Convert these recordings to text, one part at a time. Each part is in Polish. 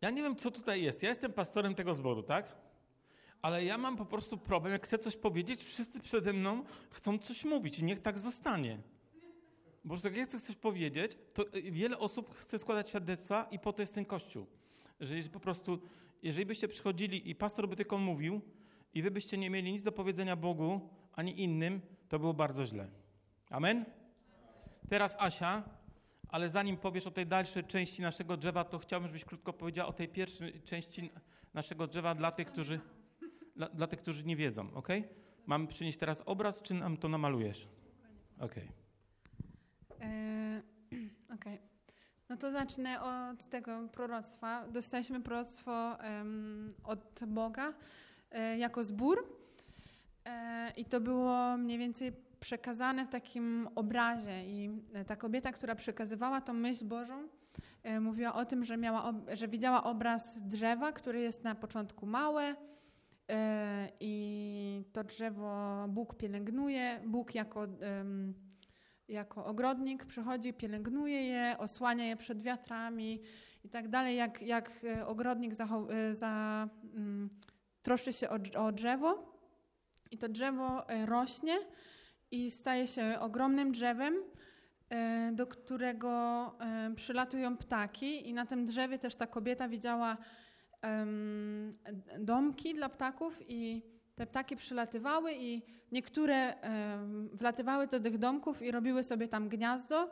Ja nie wiem, co tutaj jest. Ja jestem pastorem tego zboru, tak? Ale ja mam po prostu problem, jak chcę coś powiedzieć, wszyscy przede mną chcą coś mówić i niech tak zostanie. Bo jak ja chcę coś powiedzieć, to wiele osób chce składać świadectwa i po to jest ten kościół. Że po prostu, jeżeli byście przychodzili i pastor by tylko mówił i wy byście nie mieli nic do powiedzenia Bogu ani innym, to było bardzo źle. Amen? Teraz Asia, ale zanim powiesz o tej dalszej części naszego drzewa, to chciałbym, żebyś krótko powiedziała o tej pierwszej części naszego drzewa dla tych, którzy, dla, dla tych, którzy nie wiedzą, ok? Mam przynieść teraz obraz, czy nam to namalujesz? Ok. E. No to zacznę od tego proroctwa. Dostaliśmy proroctwo um, od Boga e, jako zbór e, i to było mniej więcej przekazane w takim obrazie i e, ta kobieta, która przekazywała tą myśl Bożą, e, mówiła o tym, że, miała, że widziała obraz drzewa, które jest na początku małe e, i to drzewo Bóg pielęgnuje, Bóg jako jako ogrodnik przychodzi, pielęgnuje je, osłania je przed wiatrami i tak dalej. Jak, jak ogrodnik za, za, um, troszczy się o, drzewo i to drzewo rośnie i staje się ogromnym drzewem, do którego przylatują ptaki i na tym drzewie też ta kobieta widziała domki dla ptaków i te ptaki przylatywały i niektóre wlatywały do tych domków i robiły sobie tam gniazdo,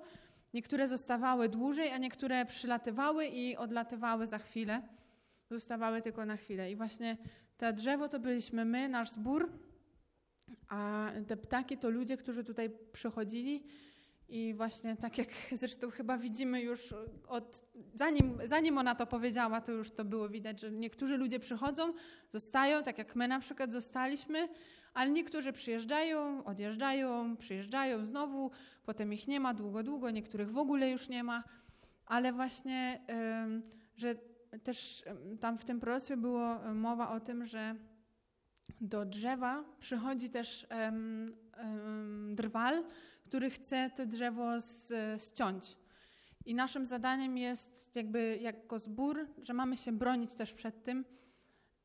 niektóre zostawały dłużej, a niektóre przylatywały i odlatywały za chwilę. Zostawały tylko na chwilę. I właśnie to drzewo to byliśmy my, nasz zbór, a te ptaki to ludzie, którzy tutaj przychodzili i właśnie tak jak zresztą chyba widzimy już od, zanim, zanim ona to powiedziała, to już to było widać, że niektórzy ludzie przychodzą, zostają, tak jak my na przykład zostaliśmy, ale niektórzy przyjeżdżają, odjeżdżają, przyjeżdżają znowu, potem ich nie ma długo, długo, niektórych w ogóle już nie ma, ale właśnie, że też tam w tym proroctwie było mowa o tym, że do drzewa przychodzi też um, um, drwal, który chce to drzewo z, ściąć. I naszym zadaniem jest jakby jako zbór, że mamy się bronić też przed tym,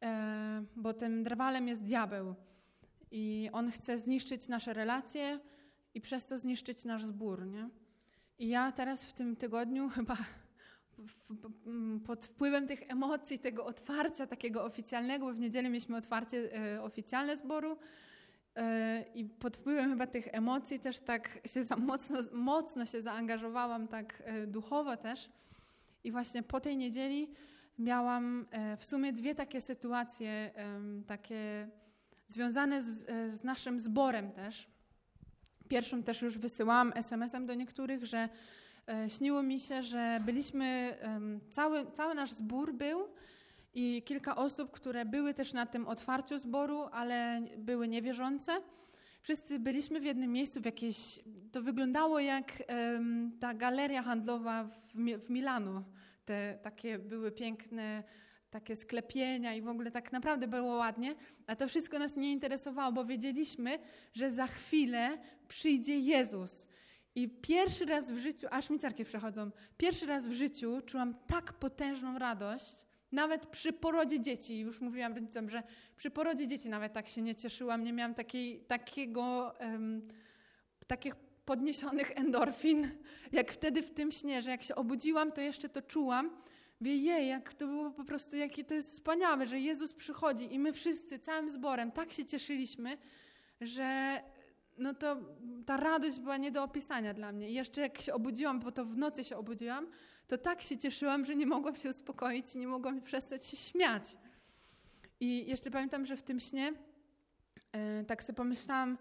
e, bo tym drwalem jest diabeł. I on chce zniszczyć nasze relacje i przez to zniszczyć nasz zbór. Nie? I ja teraz w tym tygodniu chyba pod wpływem tych emocji, tego otwarcia takiego oficjalnego, bo w niedzielę mieliśmy otwarcie e, oficjalne zboru e, i pod wpływem chyba tych emocji też tak się za mocno, mocno się zaangażowałam tak e, duchowo też i właśnie po tej niedzieli miałam w sumie dwie takie sytuacje takie związane z, z naszym zborem też. Pierwszą też już wysyłałam SMS-em do niektórych, że śniło mi się, że byliśmy, cały, cały nasz zbór był i kilka osób, które były też na tym otwarciu zboru, ale były niewierzące. Wszyscy byliśmy w jednym miejscu, w jakiejś, to wyglądało jak ta galeria handlowa w, w Milanu. Te takie były piękne takie sklepienia i w ogóle tak naprawdę było ładnie, a to wszystko nas nie interesowało, bo wiedzieliśmy, że za chwilę przyjdzie Jezus i pierwszy raz w życiu, aż mi ciarki przechodzą, pierwszy raz w życiu czułam tak potężną radość, nawet przy porodzie dzieci, już mówiłam rodzicom, że przy porodzie dzieci nawet tak się nie cieszyłam, nie miałam takiej, takiego, um, takich podniesionych endorfin, jak wtedy w tym śnie, że jak się obudziłam, to jeszcze to czułam. Wie, jej, jak to było po prostu, jakie to jest wspaniałe, że Jezus przychodzi i my wszyscy, całym zborem, tak się cieszyliśmy, że no to ta radość była nie do opisania dla mnie. I jeszcze jak się obudziłam, bo to w nocy się obudziłam, to tak się cieszyłam, że nie mogłam się uspokoić nie mogłam przestać się śmiać. I jeszcze pamiętam, że w tym śnie yy, tak sobie pomyślałam,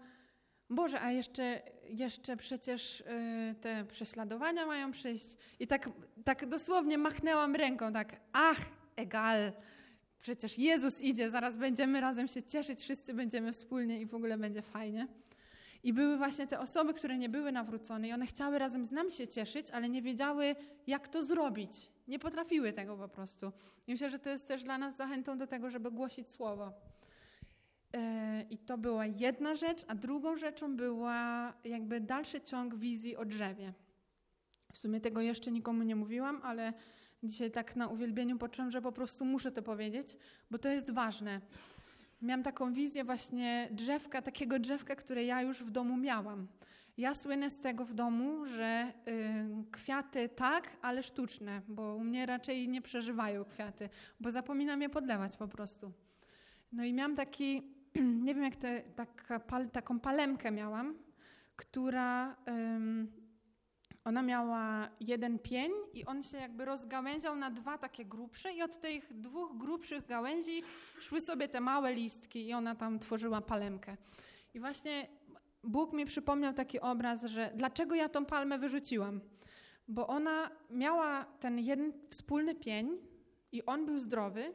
Boże, a jeszcze, jeszcze przecież yy, te prześladowania mają przyjść. I tak, tak dosłownie machnęłam ręką, tak, ach, egal, przecież Jezus idzie, zaraz będziemy razem się cieszyć, wszyscy będziemy wspólnie i w ogóle będzie fajnie. I były właśnie te osoby, które nie były nawrócone i one chciały razem z nami się cieszyć, ale nie wiedziały, jak to zrobić. Nie potrafiły tego po prostu. I myślę, że to jest też dla nas zachętą do tego, żeby głosić słowo. E, I to była jedna rzecz, a drugą rzeczą była jakby dalszy ciąg wizji o drzewie. W sumie tego jeszcze nikomu nie mówiłam, ale Dzisiaj tak na uwielbieniu poczułam, że po prostu muszę to powiedzieć, bo to jest ważne. Miałam taką wizję właśnie drzewka, takiego drzewka, które ja już w domu miałam. Ja słynę z tego w domu, że y, kwiaty tak, ale sztuczne, bo u mnie raczej nie przeżywają kwiaty, bo zapominam je podlewać po prostu. No i miałam taki, nie wiem jak te, taka, pal, taką palemkę miałam, która ona miała jeden pień i on się jakby rozgałęział na dwa takie grubsze i od tych dwóch grubszych gałęzi szły sobie te małe listki i ona tam tworzyła palemkę. I właśnie Bóg mi przypomniał taki obraz, że dlaczego ja tą palmę wyrzuciłam? Bo ona miała ten jeden wspólny pień i on był zdrowy,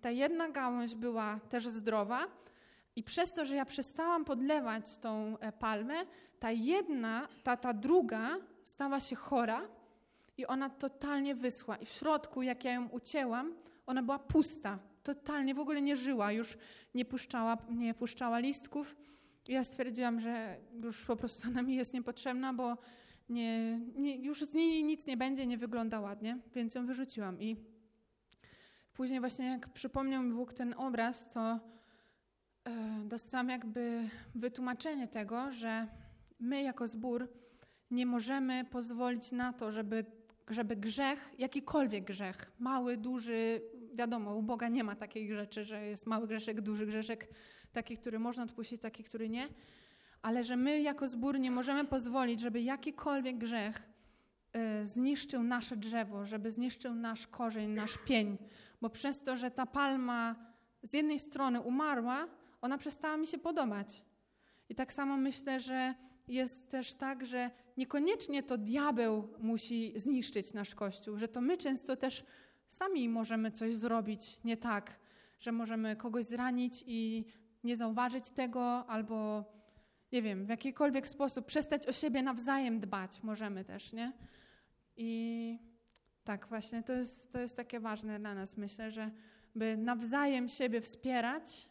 ta jedna gałąź była też zdrowa i przez to, że ja przestałam podlewać tą e, palmę, ta jedna, ta, ta druga stała się chora i ona totalnie wyschła. I w środku, jak ja ją ucięłam, ona była pusta. Totalnie w ogóle nie żyła, już nie puszczała, nie puszczała listków. I ja stwierdziłam, że już po prostu ona mi jest niepotrzebna, bo nie, nie, już z niej nic nie będzie, nie wygląda ładnie, więc ją wyrzuciłam. I później właśnie jak przypomniał mi Bóg ten obraz, to e, dostałam jakby wytłumaczenie tego, że my jako zbór nie możemy pozwolić na to, żeby, żeby grzech, jakikolwiek grzech, mały, duży, wiadomo, u Boga nie ma takiej rzeczy, że jest mały grzeszek, duży grzeszek, taki, który można odpuścić, taki, który nie, ale że my jako zbór nie możemy pozwolić, żeby jakikolwiek grzech y, zniszczył nasze drzewo, żeby zniszczył nasz korzeń, nasz pień, bo przez to, że ta palma z jednej strony umarła, ona przestała mi się podobać. I tak samo myślę, że jest też tak, że niekoniecznie to diabeł musi zniszczyć nasz Kościół, że to my często też sami możemy coś zrobić nie tak, że możemy kogoś zranić i nie zauważyć tego, albo nie wiem, w jakikolwiek sposób przestać o siebie nawzajem dbać możemy też, nie? I tak, właśnie to jest, to jest takie ważne dla nas. Myślę, że by nawzajem siebie wspierać,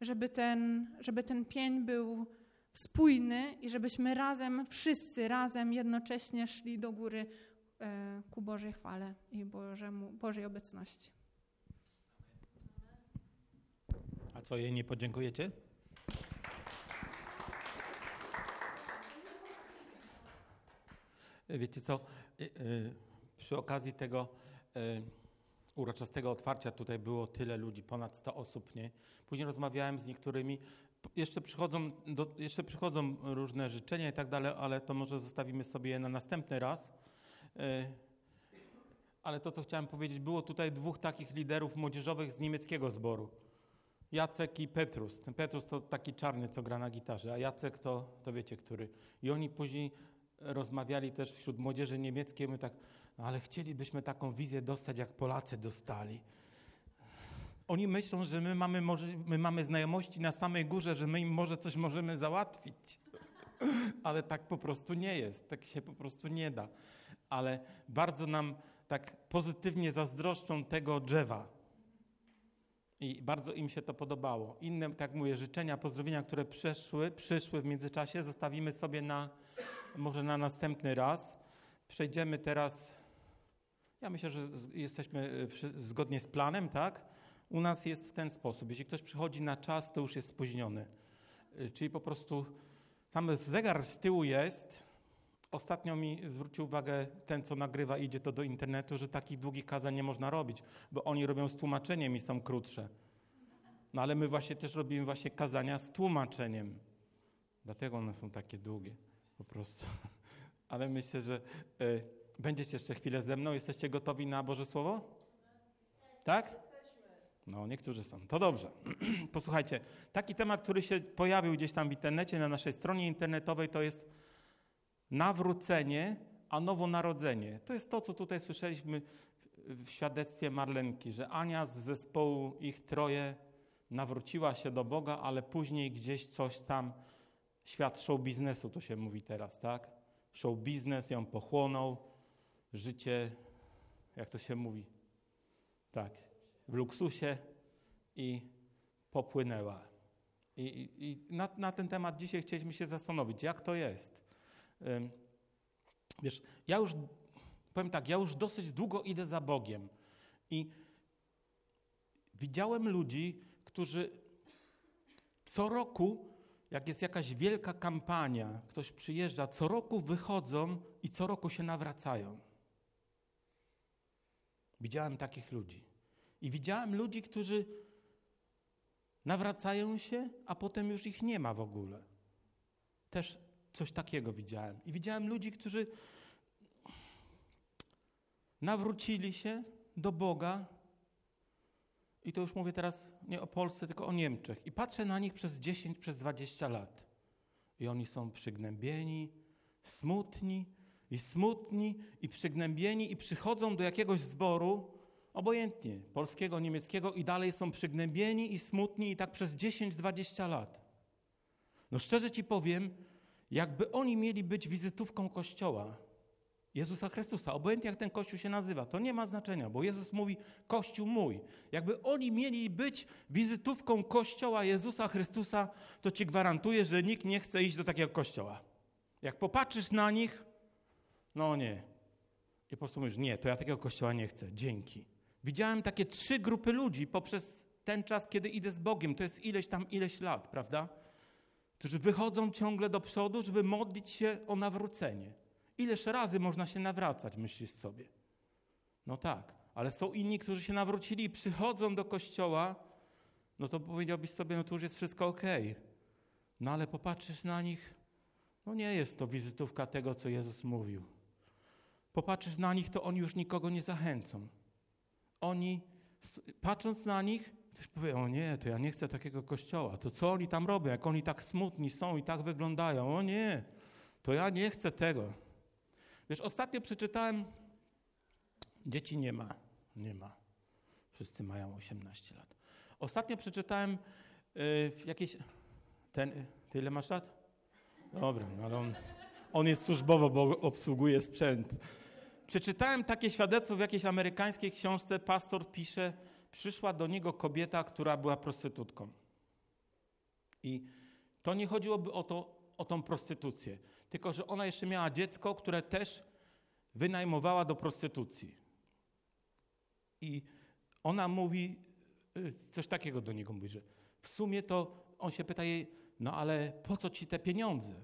żeby ten, żeby ten pień był spójny i żebyśmy razem, wszyscy razem jednocześnie szli do góry e, ku Bożej chwale i Bożemu, Bożej obecności. A co, jej nie podziękujecie? Wiecie co, e, e, przy okazji tego uroczystego otwarcia tutaj było tyle ludzi, ponad 100 osób, nie? Później rozmawiałem z niektórymi, jeszcze przychodzą, do, jeszcze przychodzą różne życzenia i tak dalej, ale to może zostawimy sobie na następny raz. E, ale to, co chciałem powiedzieć, było tutaj dwóch takich liderów młodzieżowych z niemieckiego zboru. Jacek i Petrus. Ten Petrus to taki czarny, co gra na gitarze, a Jacek to, to wiecie, który. I oni później rozmawiali też wśród młodzieży niemieckiej, my tak, no ale chcielibyśmy taką wizję dostać, jak Polacy dostali oni myślą, że my mamy, może, my mamy znajomości na samej górze, że my im może coś możemy załatwić. Ale tak po prostu nie jest. Tak się po prostu nie da. Ale bardzo nam tak pozytywnie zazdroszczą tego drzewa. I bardzo im się to podobało. Inne, tak mówię, życzenia, pozdrowienia, które przeszły, przyszły w międzyczasie, zostawimy sobie na, może na następny raz. Przejdziemy teraz, ja myślę, że jesteśmy zgodnie z planem, tak? U nas jest w ten sposób. Jeśli ktoś przychodzi na czas, to już jest spóźniony. Y, czyli po prostu tam zegar z tyłu jest. Ostatnio mi zwrócił uwagę ten, co nagrywa, idzie to do internetu, że takich długich kazań nie można robić, bo oni robią z tłumaczeniem i są krótsze. No ale my właśnie też robimy właśnie kazania z tłumaczeniem. Dlatego one są takie długie, po prostu. Ale myślę, że y, będziecie jeszcze chwilę ze mną. Jesteście gotowi na Boże Słowo? Tak? No, niektórzy są. To dobrze. Posłuchajcie, taki temat, który się pojawił gdzieś tam w internecie, na naszej stronie internetowej, to jest nawrócenie, a nowonarodzenie. To jest to, co tutaj słyszeliśmy w świadectwie Marlenki, że Ania z zespołu ich troje nawróciła się do Boga, ale później gdzieś coś tam, świat show biznesu to się mówi teraz, tak? Show biznes ją pochłonął, życie, jak to się mówi? Tak, w luksusie i popłynęła. I, i, i na, na, ten temat dzisiaj chcieliśmy się zastanowić, jak to jest. Wiesz, ja już Powiem tak, ja już dosyć długo idę za Bogiem i widziałem ludzi, którzy co roku, jak jest jakaś wielka kampania, ktoś przyjeżdża, co roku wychodzą i co roku się nawracają. Widziałem takich ludzi. I widziałem ludzi, którzy nawracają się, a potem już ich nie ma w ogóle. Też coś takiego widziałem. I widziałem ludzi, którzy nawrócili się do Boga. I to już mówię teraz nie o Polsce, tylko o Niemczech. I patrzę na nich przez 10, przez 20 lat. I oni są przygnębieni, smutni, i smutni, i przygnębieni, i przychodzą do jakiegoś zboru, obojętnie, polskiego, niemieckiego, i dalej są przygnębieni i smutni, i tak przez 10-20 lat. No szczerze ci powiem, jakby oni mieli być wizytówką Kościoła Jezusa Chrystusa, obojętnie jak ten Kościół się nazywa, to nie ma znaczenia, bo Jezus mówi Kościół mój. Jakby oni mieli być wizytówką Kościoła Jezusa Chrystusa, to ci gwarantuję, że nikt nie chce iść do takiego Kościoła. Jak popatrzysz na nich, no nie. I po prostu mówisz, nie, to ja takiego Kościoła nie chcę, dzięki. Widziałem takie trzy grupy ludzi poprzez ten czas, kiedy idę z Bogiem, to jest ileś tam, ileś lat, prawda? Którzy wychodzą ciągle do przodu, żeby modlić się o nawrócenie. Ileż razy można się nawracać, myślisz sobie? No tak, ale są inni, którzy się nawrócili i przychodzą do kościoła, no to powiedziałbyś sobie, no to już jest wszystko ok. No ale popatrzysz na nich, no nie jest to wizytówka tego, co Jezus mówił. Popatrzysz na nich, to oni już nikogo nie zachęcą. Oni, patrząc na nich, Ktoś powie, o nie, to ja nie chcę takiego kościoła. To co oni tam robią, jak oni tak smutni są i tak wyglądają? O nie, to ja nie chcę tego. Wiesz, ostatnio przeczytałem, dzieci nie ma, nie ma. Wszyscy mają 18 lat. Ostatnio przeczytałem yy, jakieś, ten, ty ile masz lat? Dobra, no on, on jest służbowo, bo obsługuje sprzęt. Przeczytałem takie świadectwo w jakiejś amerykańskiej książce, pastor pisze, przyszła do niego kobieta, która była prostytutką. I to nie chodziłoby o, to, o tą prostytucję, tylko że ona jeszcze miała dziecko, które też wynajmowała do prostytucji. I ona mówi y, coś takiego do niego, mówi, że w sumie to on się pyta jej, no ale po co ci te pieniądze?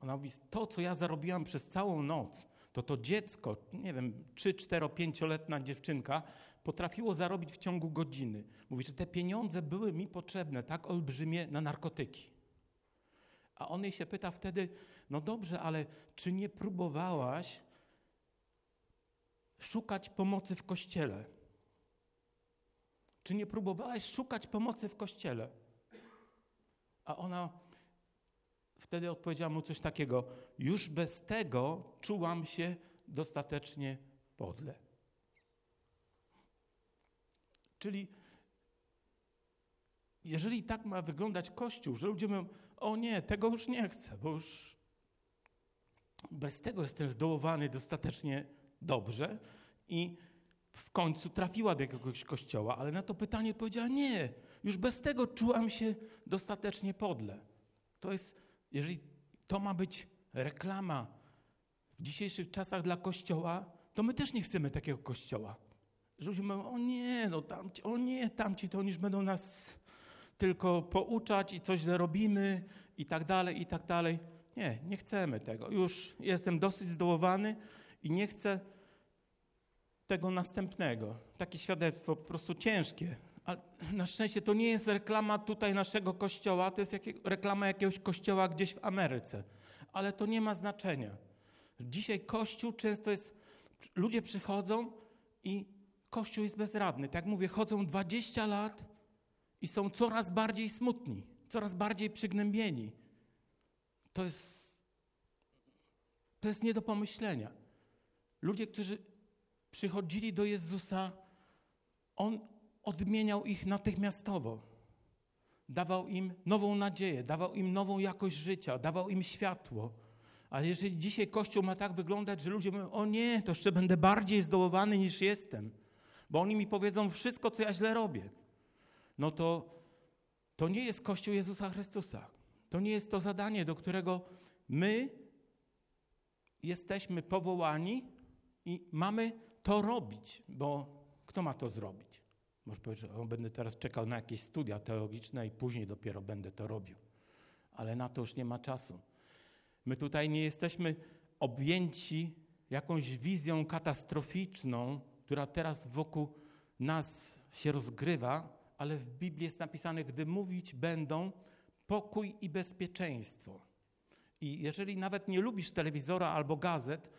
Ona mówi, to co ja zarobiłam przez całą noc, to to dziecko, nie wiem, 3, 4, 5-letnia dziewczynka potrafiło zarobić w ciągu godziny. Mówi, że te pieniądze były mi potrzebne, tak olbrzymie, na narkotyki. A on jej się pyta wtedy, no dobrze, ale czy nie próbowałaś szukać pomocy w kościele? Czy nie próbowałaś szukać pomocy w kościele? A ona wtedy odpowiedziała mu coś takiego: Już bez tego czułam się dostatecznie podle. Czyli jeżeli tak ma wyglądać Kościół, że ludzie mówią, o nie, tego już nie chcę, bo już bez tego jestem zdołowany dostatecznie dobrze i w końcu trafiła do jakiegoś kościoła, ale na to pytanie powiedziała, nie, już bez tego czułam się dostatecznie podle. To jest, jeżeli to ma być reklama w dzisiejszych czasach dla kościoła, to my też nie chcemy takiego kościoła. Że ludzie mówią, o nie, no tamci, o nie, tamci to oni już będą nas tylko pouczać i coś źle robimy i tak dalej, i tak dalej. Nie, nie chcemy tego. Już jestem dosyć zdołowany i nie chcę tego następnego. Takie świadectwo po prostu ciężkie. Na szczęście to nie jest reklama tutaj naszego kościoła, to jest reklama jakiegoś kościoła gdzieś w Ameryce. Ale to nie ma znaczenia. Dzisiaj kościół często jest, ludzie przychodzą i Kościół jest bezradny. Tak jak mówię, chodzą 20 lat i są coraz bardziej smutni, coraz bardziej przygnębieni. To jest, to jest nie do pomyślenia. Ludzie, którzy przychodzili do Jezusa, On odmieniał ich natychmiastowo. Dawał im nową nadzieję, dawał im nową jakość życia, dawał im światło. Ale jeżeli dzisiaj Kościół ma tak wyglądać, że ludzie mówią, o nie, to jeszcze będę bardziej zdołowany niż jestem, bo oni mi powiedzą wszystko, co ja źle robię, no to to nie jest Kościół Jezusa Chrystusa. To nie jest to zadanie, do którego my jesteśmy powołani I mamy to robić, bo kto ma to zrobić? Może powiedzieć, że będę teraz czekał na jakieś studia teologiczne i później dopiero będę to robił. Ale na to już nie ma czasu. My tutaj nie jesteśmy objęci jakąś wizją katastroficzną, która teraz wokół nas się rozgrywa, ale w Biblii jest napisane, gdy mówić będą pokój i bezpieczeństwo. I jeżeli nawet nie lubisz telewizora albo gazet,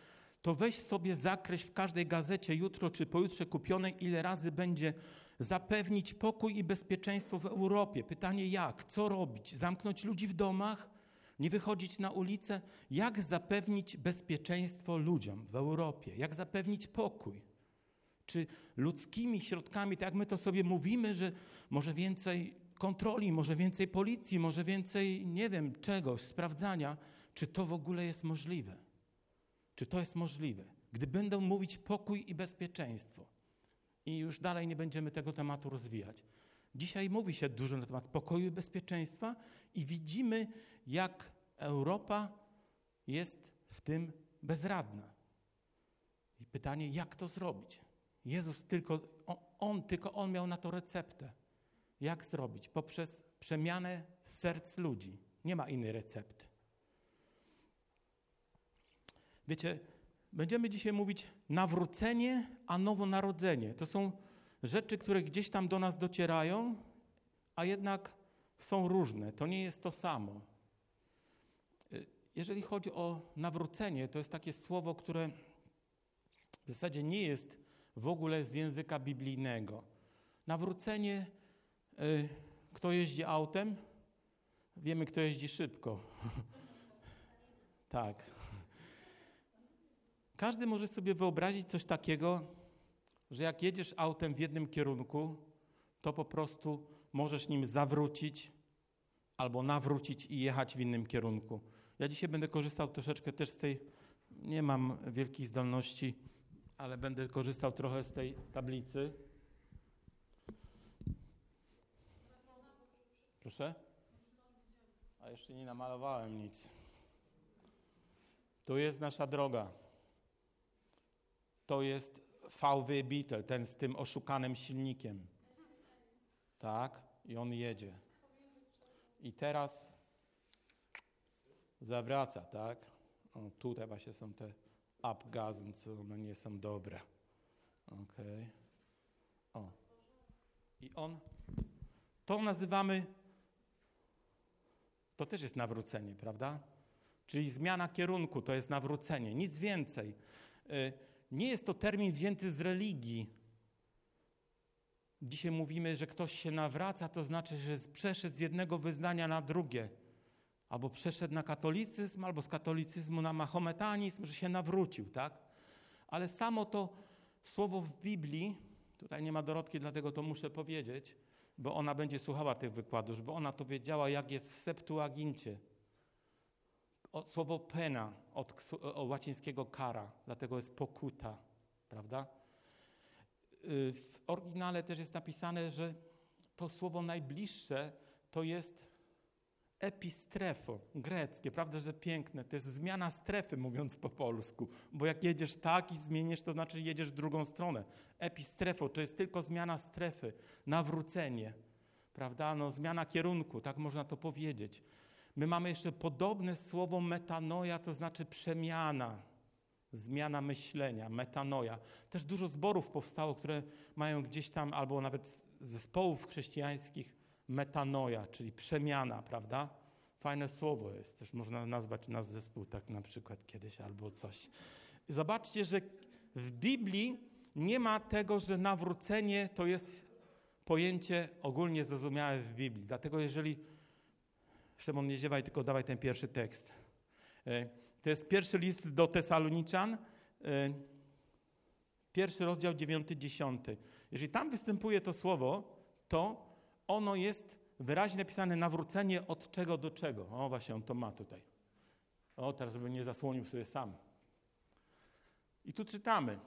to weź sobie zakreśl w każdej gazecie jutro czy pojutrze kupionej, ile razy będzie zapewnić pokój i bezpieczeństwo w Europie. Pytanie jak? Co robić? Zamknąć ludzi w domach? Nie wychodzić na ulicę? Jak zapewnić bezpieczeństwo ludziom w Europie? Jak zapewnić pokój? Czy ludzkimi środkami, tak jak my to sobie mówimy, że może więcej kontroli, może więcej policji, może więcej, nie wiem, czegoś, sprawdzania, czy to w ogóle jest możliwe? Czy to jest możliwe? Gdy będą mówić pokój i bezpieczeństwo, i już dalej nie będziemy tego tematu rozwijać. Dzisiaj mówi się dużo na temat pokoju i bezpieczeństwa, i widzimy, jak Europa jest w tym bezradna. I pytanie, jak to zrobić? Jezus tylko, on, tylko on miał na to receptę. Jak zrobić? Poprzez przemianę serc ludzi. Nie ma innej recepty. Wiecie, będziemy dzisiaj mówić nawrócenie, a nowonarodzenie. To są rzeczy, które gdzieś tam do nas docierają, a jednak są różne. To nie jest to samo. Jeżeli chodzi o nawrócenie, to jest takie słowo, które w zasadzie nie jest w ogóle z języka biblijnego. Nawrócenie, y, kto jeździ autem? Wiemy, kto jeździ szybko. tak. Każdy może sobie wyobrazić coś takiego, że jak jedziesz autem w jednym kierunku, to po prostu możesz nim zawrócić albo nawrócić i jechać w innym kierunku. Ja dzisiaj będę korzystał troszeczkę też z tej, nie mam wielkich zdolności, ale będę korzystał trochę z tej tablicy. Proszę? A jeszcze nie namalowałem nic. To jest nasza droga. To jest VW Beetle, ten z tym oszukanym silnikiem. Tak? I on jedzie. I teraz zawraca, tak? O, tutaj właśnie są te abgazen, co one nie są dobre. Okej. Okay. O. I on, to nazywamy, to też jest nawrócenie, prawda? Czyli zmiana kierunku to jest nawrócenie, nic więcej. Y, nie jest to termin wzięty z religii. Dzisiaj mówimy, że ktoś się nawraca, to znaczy, że przeszedł z jednego wyznania na drugie. Albo przeszedł na katolicyzm, albo z katolicyzmu na mahometanizm, że się nawrócił, tak? Ale samo to słowo w Biblii, tutaj nie ma Dorotki, dlatego to muszę powiedzieć, bo ona będzie słuchała tych wykładów, bo ona to wiedziała, jak jest w Septuagincie. Słowo pena od, od łacińskiego kara, dlatego jest pokuta, prawda? Y, w oryginale też jest napisane, że to słowo najbliższe to jest epistrefo, greckie, prawda, że piękne. To jest zmiana strefy, mówiąc po polsku, bo jak jedziesz tak i zmienisz, to znaczy jedziesz w drugą stronę. Epistrefo to jest tylko zmiana strefy, nawrócenie, prawda, no zmiana kierunku, tak można to powiedzieć. My mamy jeszcze podobne słowo metanoja, to znaczy przemiana, zmiana myślenia, metanoja. Też dużo zborów powstało, które mają gdzieś tam, albo nawet zespołów chrześcijańskich, metanoja, czyli przemiana, prawda? Fajne słowo jest, też można nazwać nasz zespół tak na przykład kiedyś albo coś. Zobaczcie, że w Biblii nie ma tego, że nawrócenie to jest pojęcie ogólnie zrozumiałe w Biblii. Dlatego jeżeli Szymon, nie ziewaj, tylko dawaj ten pierwszy tekst. E, to jest pierwszy list do Tesaloniczan, e, pierwszy rozdział, dziewiąty, dziesiąty. Jeżeli tam występuje to słowo, to ono jest wyraźnie napisane nawrócenie od czego do czego. O, właśnie on to ma tutaj. O, teraz bym nie zasłonił sobie sam. I tu czytamy.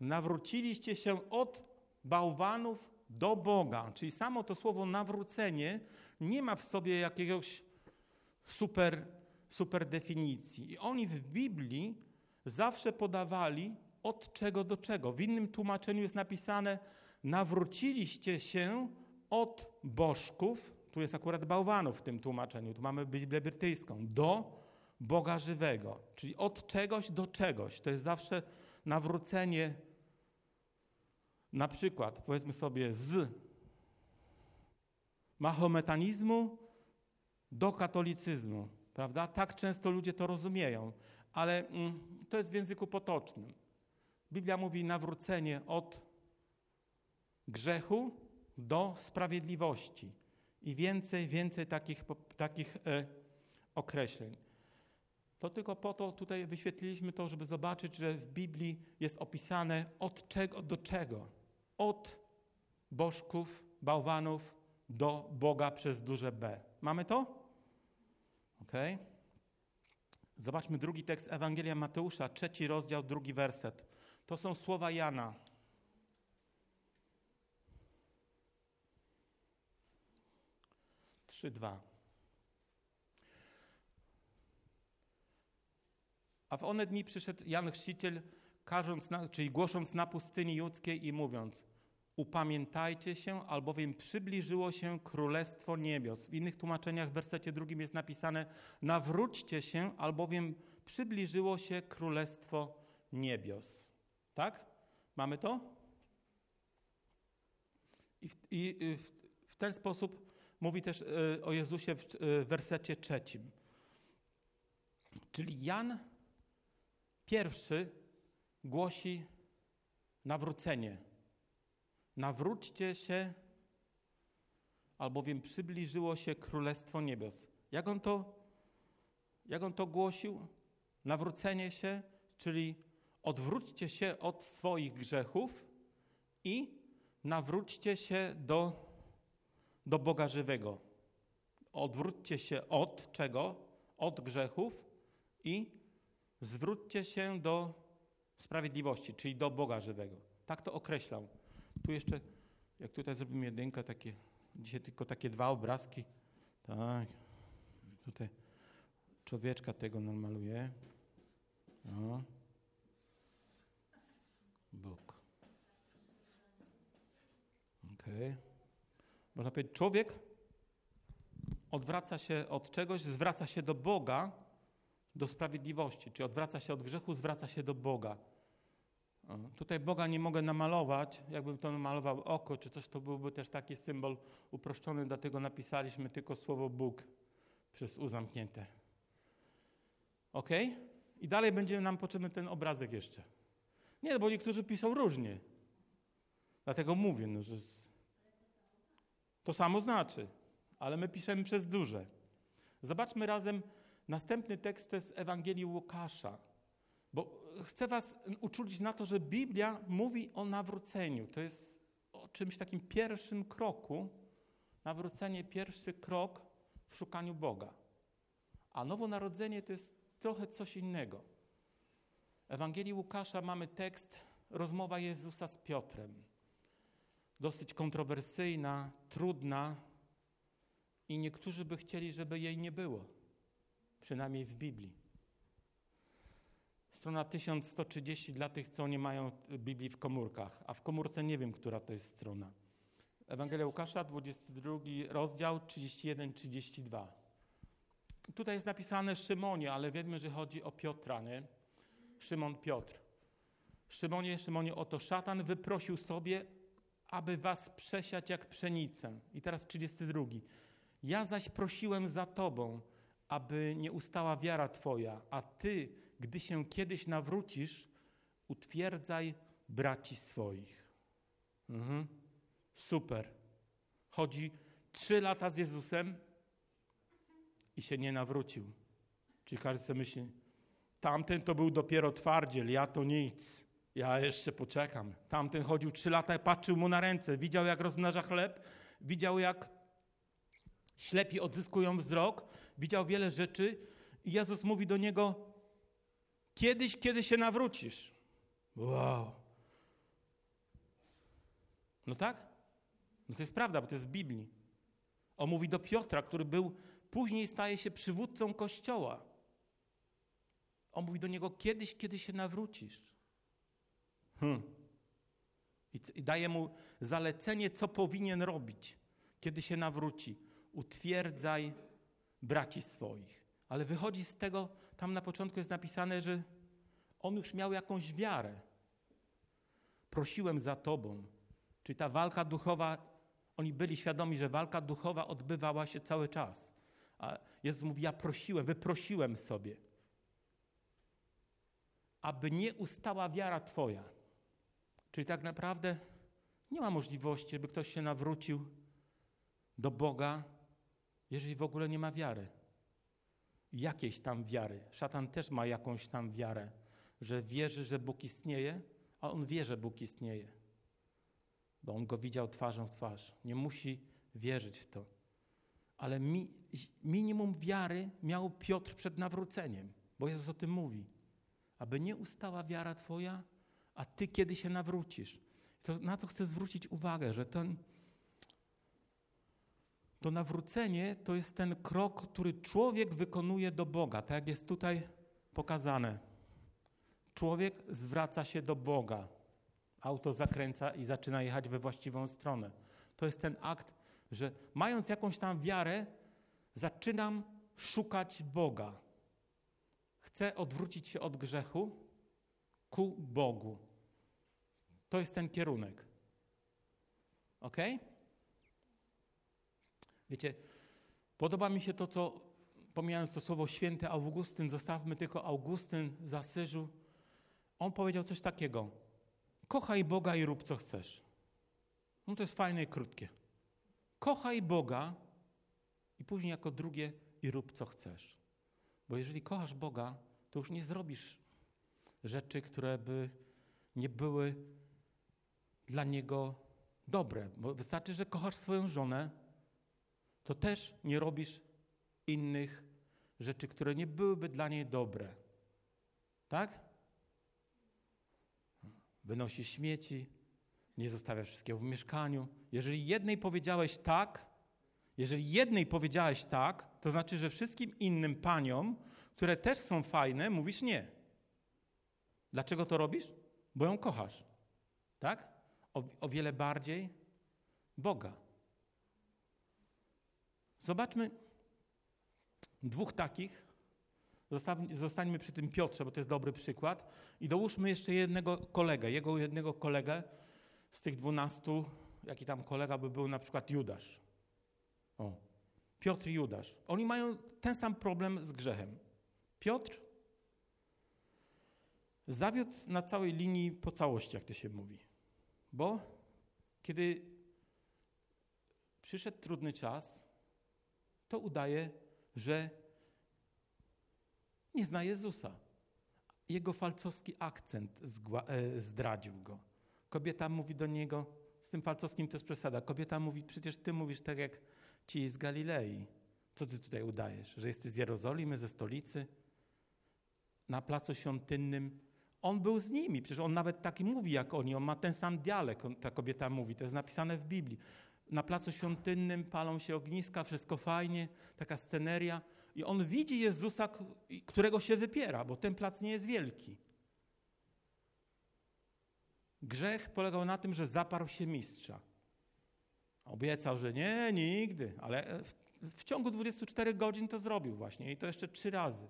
Nawróciliście się od bałwanów do Boga. Czyli samo to słowo nawrócenie nie ma w sobie jakiegoś super, super definicji. I oni w Biblii zawsze podawali od czego do czego. W innym tłumaczeniu jest napisane: nawróciliście się od bożków, tu jest akurat bałwanów w tym tłumaczeniu, tu mamy Biblię brytyjską, do Boga żywego, czyli od czegoś do czegoś. To jest zawsze nawrócenie, na przykład, powiedzmy sobie, z mahometanizmu do katolicyzmu, prawda? Tak często ludzie to rozumieją, ale mm, to jest w języku potocznym. Biblia mówi nawrócenie od grzechu do sprawiedliwości i więcej, więcej takich, takich e, określeń. To tylko po to tutaj wyświetliliśmy to, żeby zobaczyć, że w Biblii jest opisane od czego do czego. Od bożków, bałwanów do Boga przez duże B. Mamy to? Ok. Zobaczmy drugi tekst Ewangelia Mateusza, trzeci rozdział, drugi werset. To są słowa Jana. Trzy, dwa. A w one dni przyszedł Jan Chrzciciel, każąc na, czyli głosząc na pustyni judzkiej i mówiąc upamiętajcie się, albowiem przybliżyło się Królestwo Niebios. W innych tłumaczeniach w wersecie drugim jest napisane nawróćcie się, albowiem przybliżyło się Królestwo Niebios. Tak? Mamy to? I w, i w, w ten sposób mówi też y, o Jezusie y, w wersecie trzecim. Czyli Jan Pierwszy głosi nawrócenie. Nawróćcie się, albowiem przybliżyło się Królestwo Niebios. Jak on to, jak on to głosił? Nawrócenie się, czyli odwróćcie się od swoich grzechów i nawróćcie się do, do Boga żywego. Odwróćcie się od czego? Od grzechów i zwróćcie się do sprawiedliwości, czyli do Boga żywego. Tak to określał. Tu jeszcze, jak tutaj zrobimy jedynkę, takie, dzisiaj tylko takie dwa obrazki. Tak, tutaj człowieczka tego namaluję. No. Bóg. Okay. Można powiedzieć, człowiek odwraca się od czegoś, zwraca się do Boga, do sprawiedliwości, czy odwraca się od grzechu, zwraca się do Boga. Tutaj Boga nie mogę namalować, jakbym to namalował oko, czy coś, to byłby też taki symbol uproszczony, dlatego napisaliśmy tylko słowo Bóg przez U zamknięte. Ok? I dalej będzie nam potrzebny ten obrazek jeszcze. Nie, bo niektórzy piszą różnie. Dlatego mówię, no, że to samo znaczy, ale my piszemy przez duże. Zobaczmy razem Następny tekst to jest Ewangelii Łukasza, bo chcę Was uczulić na to, że Biblia mówi o nawróceniu. To jest o czymś takim pierwszym kroku. Nawrócenie, pierwszy krok w szukaniu Boga. A nowonarodzenie to jest trochę coś innego. W Ewangelii Łukasza mamy tekst rozmowa Jezusa z Piotrem. Dosyć kontrowersyjna, trudna i niektórzy by chcieli, żeby jej nie było przynajmniej w Biblii. Strona 1130 dla tych, co nie mają Biblii w komórkach, a w komórce nie wiem, która to jest strona. Ewangelia Łukasza, 22 rozdział, 31-32. Tutaj jest napisane Szymonie, ale wiemy, że chodzi o Piotra, nie? Szymon Piotr. Szymonie, Szymonie, oto szatan wyprosił sobie, aby was przesiać jak pszenicę. I teraz 32. Ja zaś prosiłem za tobą, aby nie ustała wiara Twoja, a Ty, gdy się kiedyś nawrócisz, utwierdzaj braci swoich. Mhm. Super. Chodzi trzy lata z Jezusem i się nie nawrócił. Czyli każdy sobie myśli, tamten to był dopiero twardziel, ja to nic. Ja jeszcze poczekam. Tamten chodził trzy lata i patrzył mu na ręce. Widział, jak rozmnaża chleb, widział, jak Ślepi odzyskują wzrok, widział wiele rzeczy i Jezus mówi do niego: Kiedyś, kiedy się nawrócisz. Wow. No tak? No to jest prawda, bo to jest w Biblii. On mówi do Piotra, który był, później staje się przywódcą kościoła. On mówi do niego, kiedyś, kiedy się nawrócisz. Hmm. I, I daje mu zalecenie, co powinien robić, kiedy się nawróci. Utwierdzaj braci swoich. Ale wychodzi z tego, tam na początku jest napisane, że on już miał jakąś wiarę. Prosiłem za tobą. Czyli ta walka duchowa, oni byli świadomi, że walka duchowa odbywała się cały czas. A Jezus mówi, ja prosiłem, wyprosiłem sobie, aby nie ustała wiara Twoja. Czyli tak naprawdę nie ma możliwości, by ktoś się nawrócił do Boga, jeżeli w ogóle nie ma wiary. Jakiejś tam wiary. Szatan też ma jakąś tam wiarę, że wierzy, że Bóg istnieje, a on wie, że Bóg istnieje, bo on go widział twarzą w twarz. Nie musi wierzyć w to. Ale mi, minimum wiary miał Piotr przed nawróceniem, bo Jezus o tym mówi. Aby nie ustała wiara Twoja, a Ty kiedy się nawrócisz. To na co chcę zwrócić uwagę, że ten, to nawrócenie to jest ten krok, który człowiek wykonuje do Boga, tak jak jest tutaj pokazane. Człowiek zwraca się do Boga. Auto zakręca i zaczyna jechać we właściwą stronę. To jest ten akt, że mając jakąś tam wiarę, zaczynam szukać Boga. Chcę odwrócić się od grzechu ku Bogu. To jest ten kierunek. Ok? Wiecie, podoba mi się to, co, pomijając to słowo święty Augustyn, zostawmy tylko Augustyn z Asyżu. On powiedział coś takiego. Kochaj Boga i rób co chcesz. No to jest fajne i krótkie. Kochaj Boga i później jako drugie i rób co chcesz. Bo jeżeli kochasz Boga, to już nie zrobisz rzeczy, które by nie były dla Niego dobre. Bo wystarczy, że kochasz swoją żonę, to też nie robisz innych rzeczy, które nie byłyby dla niej dobre. Tak? Wynosisz śmieci, nie zostawiasz wszystkiego w mieszkaniu. Jeżeli jednej powiedziałeś tak, jeżeli jednej powiedziałeś tak, to znaczy, że wszystkim innym paniom, które też są fajne, mówisz nie. Dlaczego to robisz? Bo ją kochasz. Tak? O, o wiele bardziej Boga. Zobaczmy dwóch takich. Zostańmy przy tym Piotrze, bo to jest dobry przykład. I dołóżmy jeszcze jednego kolegę, jego jednego kolegę z tych dwunastu, jaki tam kolega by był, na przykład Judasz. O, Piotr i Judasz. Oni mają ten sam problem z grzechem. Piotr zawiódł na całej linii po całości, jak to się mówi. Bo kiedy przyszedł trudny czas, to udaje, że nie zna Jezusa. Jego falcowski akcent e, zdradził go. Kobieta mówi do niego, z tym falcowskim to jest przesada, kobieta mówi, przecież ty mówisz tak jak ci z Galilei. Co ty tutaj udajesz? Że jesteś z Jerozolimy, ze stolicy? Na placu świątynnym. On był z nimi, przecież on nawet taki mówi jak oni, on ma ten sam dialekt, ta kobieta mówi, to jest napisane w Biblii. Na placu świątynnym palą się ogniska, wszystko fajnie, taka sceneria. I on widzi Jezusa, którego się wypiera, bo ten plac nie jest wielki. Grzech polegał na tym, że zaparł się mistrza. Obiecał, że nie, nigdy, ale w, w, ciągu 24 godzin to zrobił właśnie i to jeszcze trzy razy.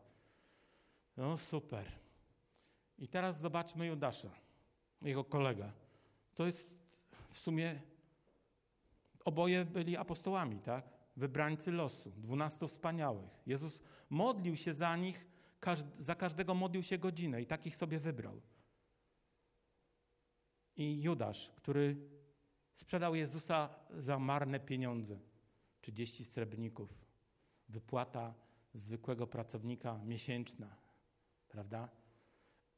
No super. I teraz zobaczmy Judasza, jego kolega. To jest w sumie oboje byli apostołami, tak? Wybrańcy losu, dwunastu wspaniałych. Jezus modlił się za nich, za każdego modlił się godzinę i takich sobie wybrał. I Judasz, który sprzedał Jezusa za marne pieniądze 30 srebrników, wypłata zwykłego pracownika miesięczna, prawda?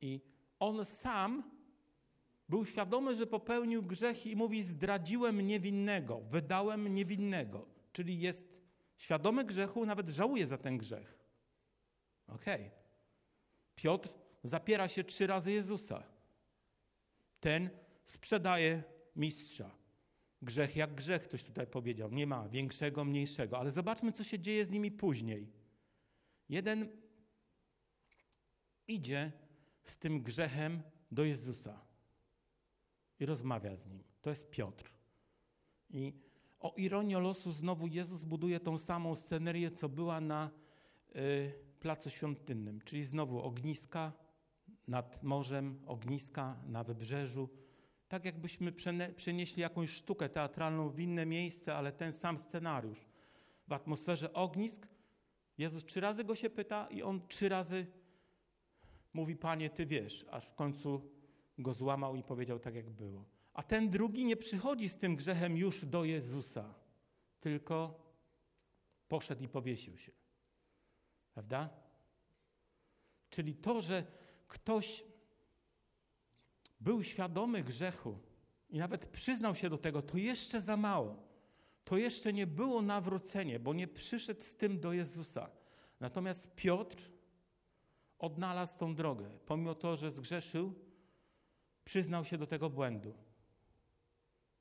I on sam był świadomy, że popełnił grzech i mówi: Zdradziłem niewinnego, wydałem niewinnego. Czyli jest świadomy grzechu, nawet żałuje za ten grzech. Okej. Okay. Piotr zapiera się trzy razy Jezusa. Ten sprzedaje mistrza. Grzech jak grzech, ktoś tutaj powiedział. Nie ma większego, mniejszego. Ale zobaczmy, co się dzieje z nimi później. Jeden idzie z tym grzechem do Jezusa i rozmawia z nim. To jest Piotr. I o ironię losu znowu Jezus buduje tą samą scenerię, co była na y, placu świątynnym, czyli znowu ogniska nad morzem, ogniska na wybrzeżu. Tak jakbyśmy przenieśli jakąś sztukę teatralną w inne miejsce, ale ten sam scenariusz. W atmosferze ognisk Jezus trzy razy go się pyta i on trzy razy mówi, Panie, Ty wiesz, aż w końcu go złamał i powiedział tak, jak było. A ten drugi nie przychodzi z tym grzechem już do Jezusa, tylko poszedł i powiesił się. Prawda? Czyli to, że ktoś był świadomy grzechu i nawet przyznał się do tego, to jeszcze za mało. To jeszcze nie było nawrócenie, bo nie przyszedł z tym do Jezusa. Natomiast Piotr odnalazł tą drogę. Pomimo to, że zgrzeszył, przyznał się do tego błędu.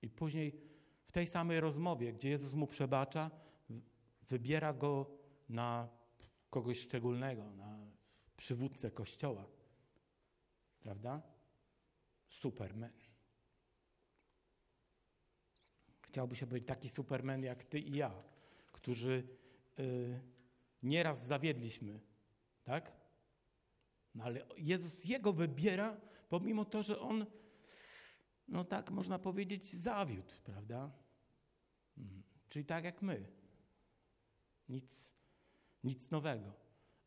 I później w tej samej rozmowie, gdzie Jezus mu przebacza, wybiera go na kogoś szczególnego, na przywódcę kościoła. Prawda? Superman. Chciałby się być taki superman jak ty i ja, którzy yy, nieraz zawiedliśmy, tak? No ale Jezus jego wybiera, pomimo to, że on, no tak można powiedzieć, zawiódł, prawda? Mhm. Czyli tak jak my. Nic, nic nowego.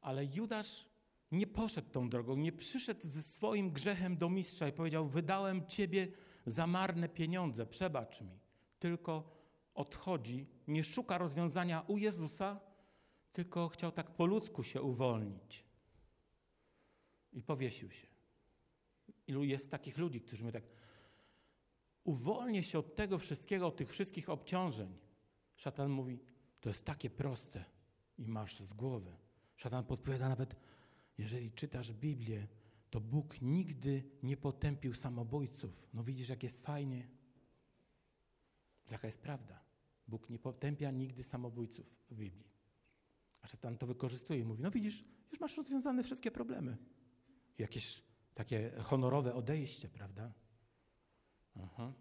Ale Judasz nie poszedł tą drogą, nie przyszedł ze swoim grzechem do mistrza i powiedział: Wydałem ciebie za marne pieniądze, przebacz mi. Tylko odchodzi, nie szuka rozwiązania u Jezusa, tylko chciał tak po ludzku się uwolnić. I powiesił się. Ilu jest takich ludzi, którzy my tak uwolnię się od tego wszystkiego, od tych wszystkich obciążeń. Szatan mówi, to jest takie proste i masz z głowy. Szatan podpowiada nawet, jeżeli czytasz Biblię, to Bóg nigdy nie potępił samobójców. No widzisz, jak jest fajnie. Jaka jest prawda? Bóg nie potępia nigdy samobójców w Biblii. A szatan to wykorzystuje i mówi, no widzisz, już masz rozwiązane wszystkie problemy. Jakieś takie honorowe odejście, prawda? Aha.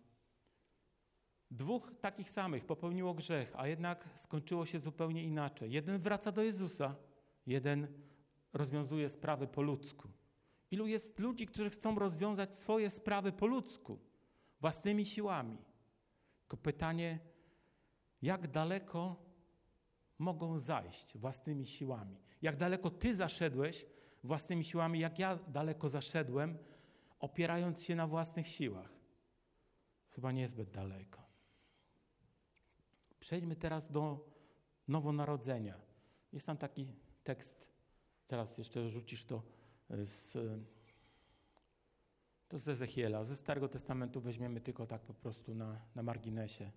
Dwóch takich samych popełniło grzech, a jednak skończyło się zupełnie inaczej. Jeden wraca do Jezusa, jeden rozwiązuje sprawy po ludzku. Ilu jest ludzi, którzy chcą rozwiązać swoje sprawy po ludzku, własnymi siłami? Tylko pytanie, jak daleko mogą zajść własnymi siłami? Jak daleko ty zaszedłeś własnymi siłami, jak ja daleko zaszedłem, opierając się na własnych siłach? Chyba niezbyt daleko. Przejdźmy teraz do nowonarodzenia. Jest tam taki tekst, teraz jeszcze rzucisz to z, to z Ezechiela. Ze Starego Testamentu weźmiemy tylko tak po prostu na, na marginesie.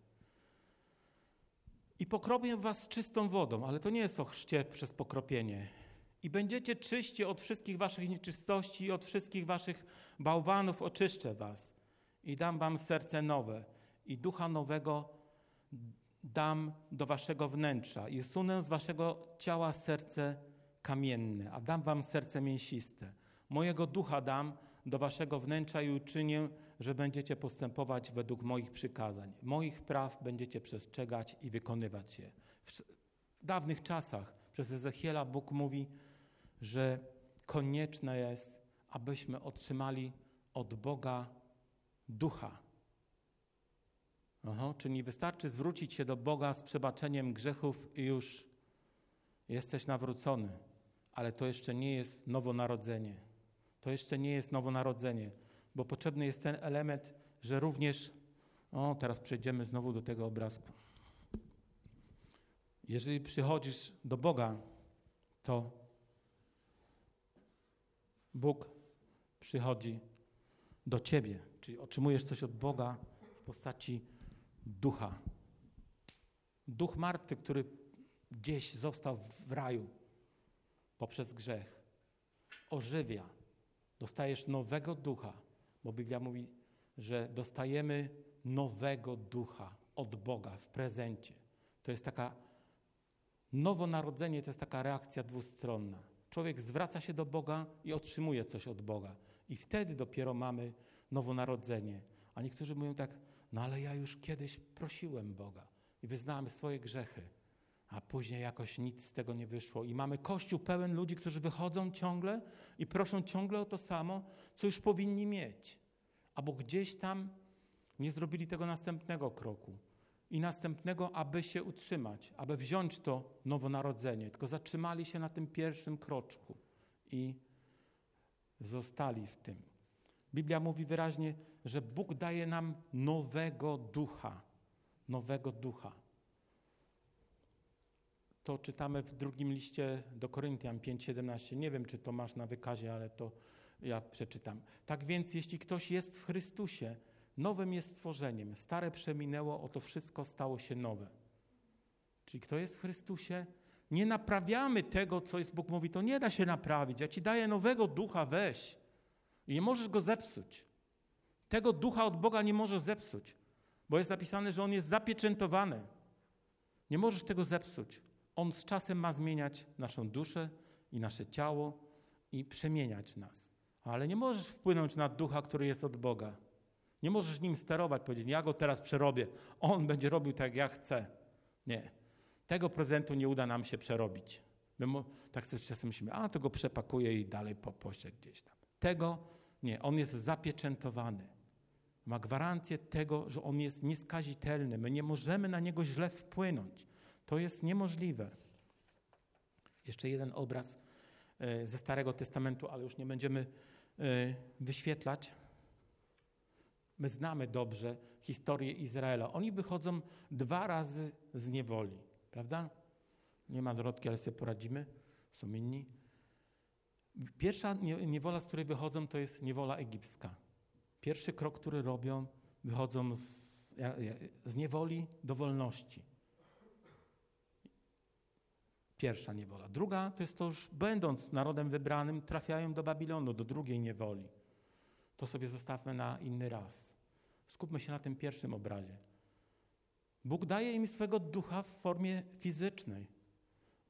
I pokropię was czystą wodą, ale to nie jest o chrzcie przez pokropienie. I będziecie czyści od wszystkich waszych nieczystości i od wszystkich waszych bałwanów oczyszczę was. I dam wam serce nowe i ducha nowego dam do waszego wnętrza i usunę z waszego ciała serce kamienne, a dam wam serce mięsiste. Mojego ducha dam do waszego wnętrza i uczynię, że będziecie postępować według moich przykazań. Moich praw będziecie przestrzegać i wykonywać je. W dawnych czasach przez Ezechiela Bóg mówi, że konieczne jest, abyśmy otrzymali od Boga ducha. Aha, czyli wystarczy zwrócić się do Boga z przebaczeniem grzechów i już jesteś nawrócony, ale to jeszcze nie jest nowonarodzenie. To jeszcze nie jest nowonarodzenie, bo potrzebny jest ten element, że również, o teraz przejdziemy znowu do tego obrazku. Jeżeli przychodzisz do Boga, to Bóg przychodzi do ciebie, czyli otrzymujesz coś od Boga w postaci ducha. Duch martwy, który gdzieś został w raju poprzez grzech, ożywia. Dostajesz nowego ducha, bo Biblia mówi, że dostajemy nowego ducha od Boga w prezencie. To jest taka, nowonarodzenie to jest taka reakcja dwustronna. Człowiek zwraca się do Boga i otrzymuje coś od Boga. I wtedy dopiero mamy nowonarodzenie. A niektórzy mówią tak, no ale ja już kiedyś prosiłem Boga i wyznałem swoje grzechy, a później jakoś nic z tego nie wyszło. I mamy kościół pełen ludzi, którzy wychodzą ciągle i proszą ciągle o to samo, co już powinni mieć. Albo gdzieś tam nie zrobili tego następnego kroku i następnego, aby się utrzymać, aby wziąć to nowonarodzenie, tylko zatrzymali się na tym pierwszym kroczku i zostali w tym. Biblia mówi wyraźnie, że Bóg daje nam nowego ducha. Nowego ducha. To czytamy w drugim liście do Koryntian 5:17. Nie wiem, czy to masz na wykazie, ale to ja przeczytam. Tak więc, jeśli ktoś jest w Chrystusie, nowym jest stworzeniem. Stare przeminęło, oto wszystko stało się nowe. Czyli kto jest w Chrystusie, nie naprawiamy tego, co jest Bóg mówi, to nie da się naprawić. Ja ci daję nowego ducha, weź. I nie możesz go zepsuć. Tego ducha od Boga nie możesz zepsuć, bo jest napisane, że on jest zapieczętowany. Nie możesz tego zepsuć. On z czasem ma zmieniać naszą duszę i nasze ciało i przemieniać nas. Ale nie możesz wpłynąć na ducha, który jest od Boga. Nie możesz nim sterować, powiedzieć, ja go teraz przerobię, on będzie robił tak, jak ja chcę. Nie. Tego prezentu nie uda nam się przerobić. My tak sobie czasem myślimy, a to go przepakuję i dalej po poście gdzieś tam. Tego nie, on jest zapieczętowany. Ma gwarancję tego, że on jest nieskazitelny. My nie możemy na niego źle wpłynąć. To jest niemożliwe. Jeszcze jeden obraz e, ze Starego Testamentu, ale już nie będziemy e, wyświetlać. My znamy dobrze historię Izraela. Oni wychodzą dwa razy z niewoli, prawda? Nie ma Dorotki, ale sobie poradzimy. Są inni. Pierwsza niewola, z której wychodzą, to jest niewola egipska. Pierwszy krok, który robią, wychodzą z, z niewoli do wolności. Pierwsza niewola. Druga to jest to już, będąc narodem wybranym, trafiają do Babilonu, do drugiej niewoli. To sobie zostawmy na inny raz. Skupmy się na tym pierwszym obrazie. Bóg daje im swego ducha w formie fizycznej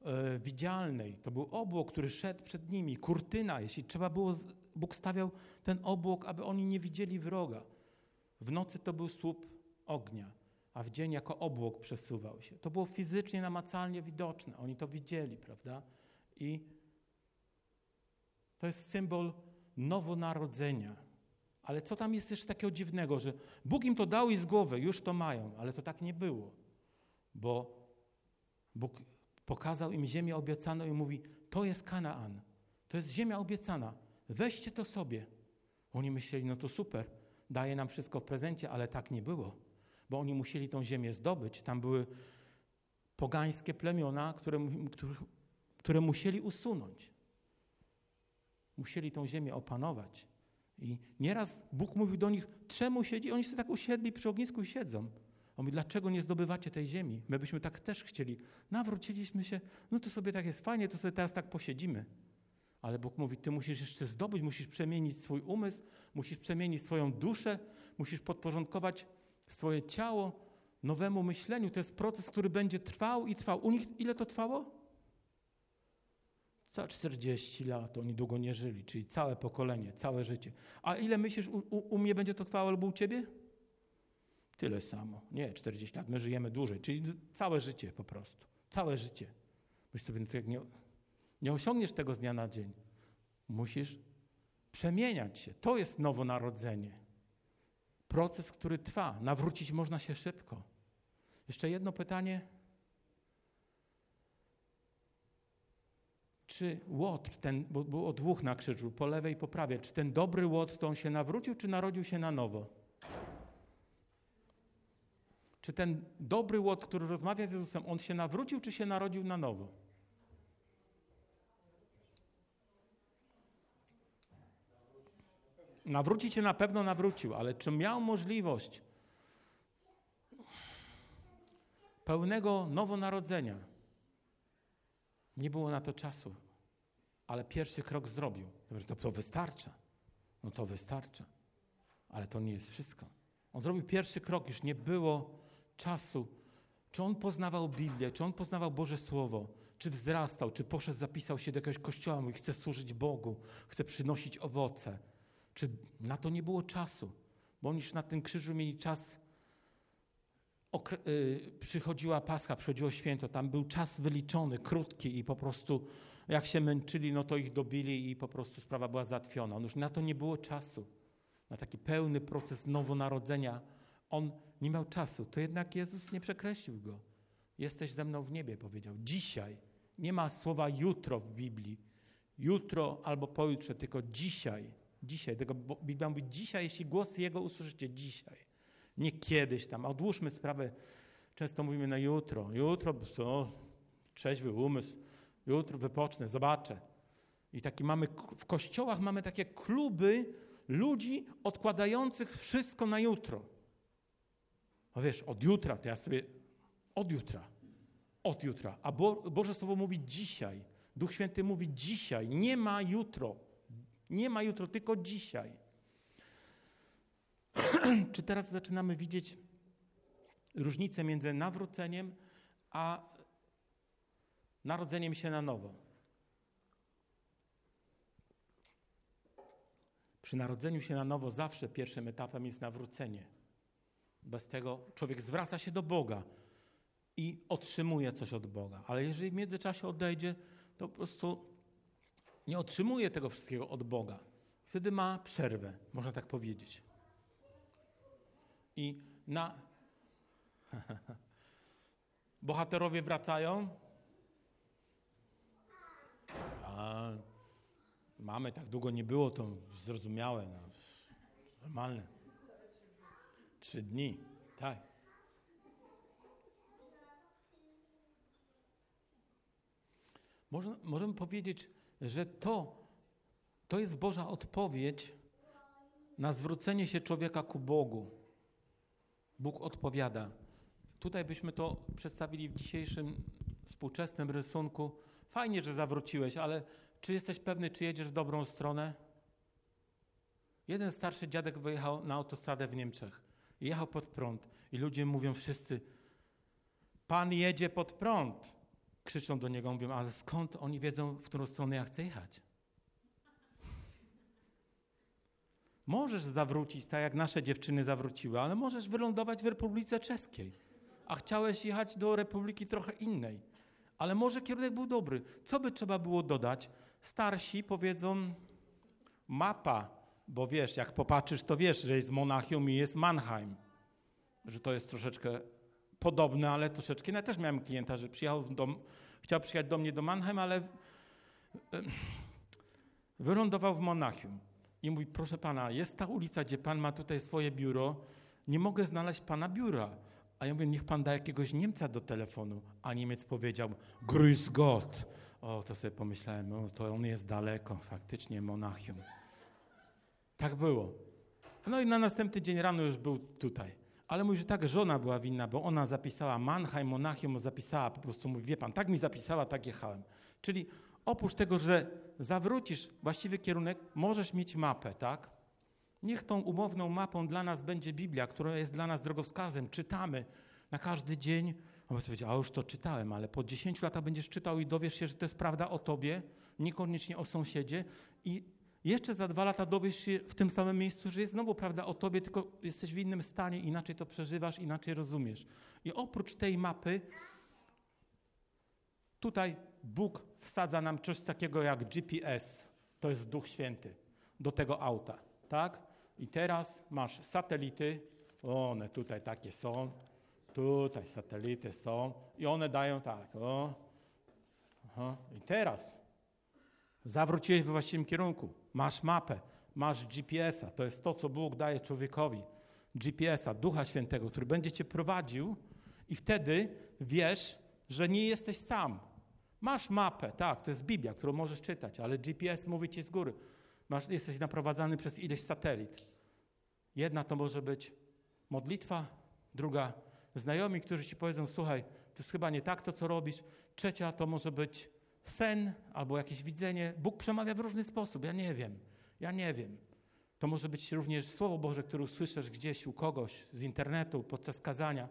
e, widzialnej. To był obłok, który szedł przed nimi, kurtyna. Jeśli trzeba było, Bóg stawiał ten obłok, aby oni nie widzieli wroga. W nocy to był słup ognia, a w dzień jako obłok przesuwał się. To było fizycznie, namacalnie widoczne. Oni to widzieli, prawda? I to jest symbol nowonarodzenia. Ale co tam jest jeszcze takiego dziwnego, że Bóg im to dał i z głowy, już to mają, ale to tak nie było. Bo Bóg pokazał im ziemię obiecaną i mówi: To jest Kanaan, to jest ziemia obiecana, weźcie to sobie. Oni myśleli: No to super, daje nam wszystko w prezencie, ale tak nie było, bo oni musieli tą ziemię zdobyć. Tam były pogańskie plemiona, które, które, które musieli usunąć. Musieli tą ziemię opanować. I nieraz Bóg mówił do nich, czemu siedzi? Oni sobie tak usiedli przy ognisku i siedzą. On mówi, dlaczego nie zdobywacie tej ziemi? My byśmy tak też chcieli. Nawróciliśmy się, no to sobie tak jest fajnie, to sobie teraz tak posiedzimy. Ale Bóg mówi, ty musisz jeszcze zdobyć, musisz przemienić swój umysł, musisz przemienić swoją duszę, musisz podporządkować swoje ciało nowemu myśleniu. To jest proces, który będzie trwał i trwał. U nich ile to trwało? Za 40 lat oni długo nie żyli, czyli całe pokolenie, całe życie. A ile myślisz, u, u, u mnie będzie to trwało albo u ciebie? Tyle samo. Nie, 40 lat. My żyjemy dłużej, czyli całe życie po prostu. Całe życie. Myślisz sobie, no nie, nie osiągniesz tego z dnia na dzień. Musisz przemieniać się. To jest nowonarodzenie. Proces, który trwa. Nawrócić można się szybko. Jeszcze jedno pytanie. Czy Łotr, ten, bo było dwóch na krzyżu, po lewej i po prawej, czy ten dobry Łotr to on się nawrócił, czy narodził się na nowo? Czy ten dobry Łotr, który rozmawia z Jezusem, on się nawrócił, czy się narodził na nowo? Nawrócić się na pewno nawrócił, ale czy miał możliwość pełnego nowonarodzenia? Nie było na to czasu, ale pierwszy krok zrobił. To, to wystarcza. No to wystarcza. Ale to nie jest wszystko. On zrobił pierwszy krok, już nie było czasu. Czy on poznawał Biblię, czy on poznawał Boże Słowo, czy wzrastał, czy poszedł, zapisał się do jakiegoś kościoła, mówi, chce służyć Bogu, chce przynosić owoce. Czy na to nie było czasu? Bo oni już na tym krzyżu mieli czas, przychodziła Pascha, przychodziło święto, tam był czas wyliczony, krótki i po prostu jak się męczyli, no to ich dobili i po prostu sprawa była załatwiona. On już na to nie było czasu, na taki pełny proces nowonarodzenia. On nie miał czasu, to jednak Jezus nie przekreślił go. Jesteś ze mną w niebie, powiedział. Dzisiaj. Nie ma słowa jutro w Biblii. Jutro albo pojutrze, tylko dzisiaj. Dzisiaj. Tego Biblia mówi dzisiaj, jeśli głos Jego usłyszycie dzisiaj. Nie kiedyś tam. Odłóżmy sprawę. Często mówimy na jutro. Jutro, co? Trzeźwy umysł. Jutro wypocznę, zobaczę. I taki mamy, w kościołach mamy takie kluby ludzi odkładających wszystko na jutro. A wiesz, od jutra to ja sobie, od jutra, od jutra. A Bo, Boże Słowo mówi dzisiaj. Duch Święty mówi dzisiaj. Nie ma jutro. Nie ma jutro, tylko dzisiaj. Czy teraz zaczynamy widzieć różnicę między nawróceniem a narodzeniem się na nowo? Przy narodzeniu się na nowo zawsze pierwszym etapem jest nawrócenie. Bez tego człowiek zwraca się do Boga i otrzymuje coś od Boga. Ale jeżeli w międzyczasie odejdzie, to po prostu nie otrzymuje tego wszystkiego od Boga. Wtedy ma przerwę, można tak powiedzieć. I na. Bohaterowie wracają. A mamy tak długo nie było, to zrozumiałe. No. Normalne. Trzy dni, tak. Możemy powiedzieć, że to, to jest Boża odpowiedź na zwrócenie się człowieka ku Bogu. Bóg odpowiada. Tutaj byśmy to przedstawili w dzisiejszym współczesnym rysunku. Fajnie, że zawróciłeś, ale czy jesteś pewny, czy jedziesz w dobrą stronę? Jeden starszy dziadek wyjechał na autostradę w Niemczech. Jechał pod prąd i ludzie mówią wszyscy, pan jedzie pod prąd. Krzyczą do niego, mówią, ale skąd oni wiedzą, w którą stronę ja chcę jechać? Możesz zawrócić, tak jak nasze dziewczyny zawróciły, ale możesz wylądować w Republice Czeskiej. A chciałeś jechać do Republiki trochę innej. Ale może kierunek był dobry. Co by trzeba było dodać? Starsi powiedzą mapa, bo wiesz, jak popatrzysz, to wiesz, że jest Monachium i jest Mannheim. Że to jest troszeczkę podobne, ale troszeczkę. Ja też miałem klienta, że przyjechał do, chciał przyjechać do mnie do Mannheim, ale wylądował w Monachium. I mówi, proszę pana, jest ta ulica, gdzie pan ma tutaj swoje biuro, nie mogę znaleźć pana biura. A ja mówię, niech pan da jakiegoś Niemca do telefonu. A Niemiec powiedział, grüß Gott. O, to sobie pomyślałem, o, to on jest daleko, faktycznie Monachium. Tak było. No i na następny dzień rano już był tutaj. Ale mówi, że tak żona była winna, bo ona zapisała Mannheim, Monachium, zapisała, po prostu mówi, wie pan, tak mi zapisała, tak jechałem. Czyli oprócz tego, że zawrócisz właściwy kierunek, możesz mieć mapę, tak? Niech tą umowną mapą dla nas będzie Biblia, która jest dla nas drogowskazem. Czytamy na każdy dzień. On powiedział, a już to czytałem, ale po 10 latach będziesz czytał i dowiesz się, że to jest prawda o tobie, niekoniecznie o sąsiedzie. I jeszcze za dwa lata dowiesz się w tym samym miejscu, że jest znowu prawda o tobie, tylko jesteś w innym stanie, inaczej to przeżywasz, inaczej rozumiesz. I oprócz tej mapy, tutaj Bóg wsadza nam coś takiego jak GPS. To jest Duch Święty do tego auta, tak? I teraz masz satelity, one tutaj takie są, tutaj satelity są i one dają tak, o. Aha. I teraz zawróciłeś we właściwym kierunku, masz mapę, masz GPS-a, to jest to, co Bóg daje człowiekowi. GPS-a, Ducha Świętego, który będzie cię prowadził i wtedy wiesz, że nie jesteś sam. Masz mapę, tak, to jest Biblia, którą możesz czytać, ale GPS mówi ci z góry. Masz, jesteś naprowadzany przez ileś satelit. Jedna to może być modlitwa, druga znajomi, którzy ci powiedzą, słuchaj, to jest chyba nie tak to, co robisz. Trzecia to może być sen albo jakieś widzenie. Bóg przemawia w różny sposób, ja nie wiem, ja nie wiem. To może być również Słowo Boże, które usłyszysz gdzieś u kogoś z internetu podczas kazania.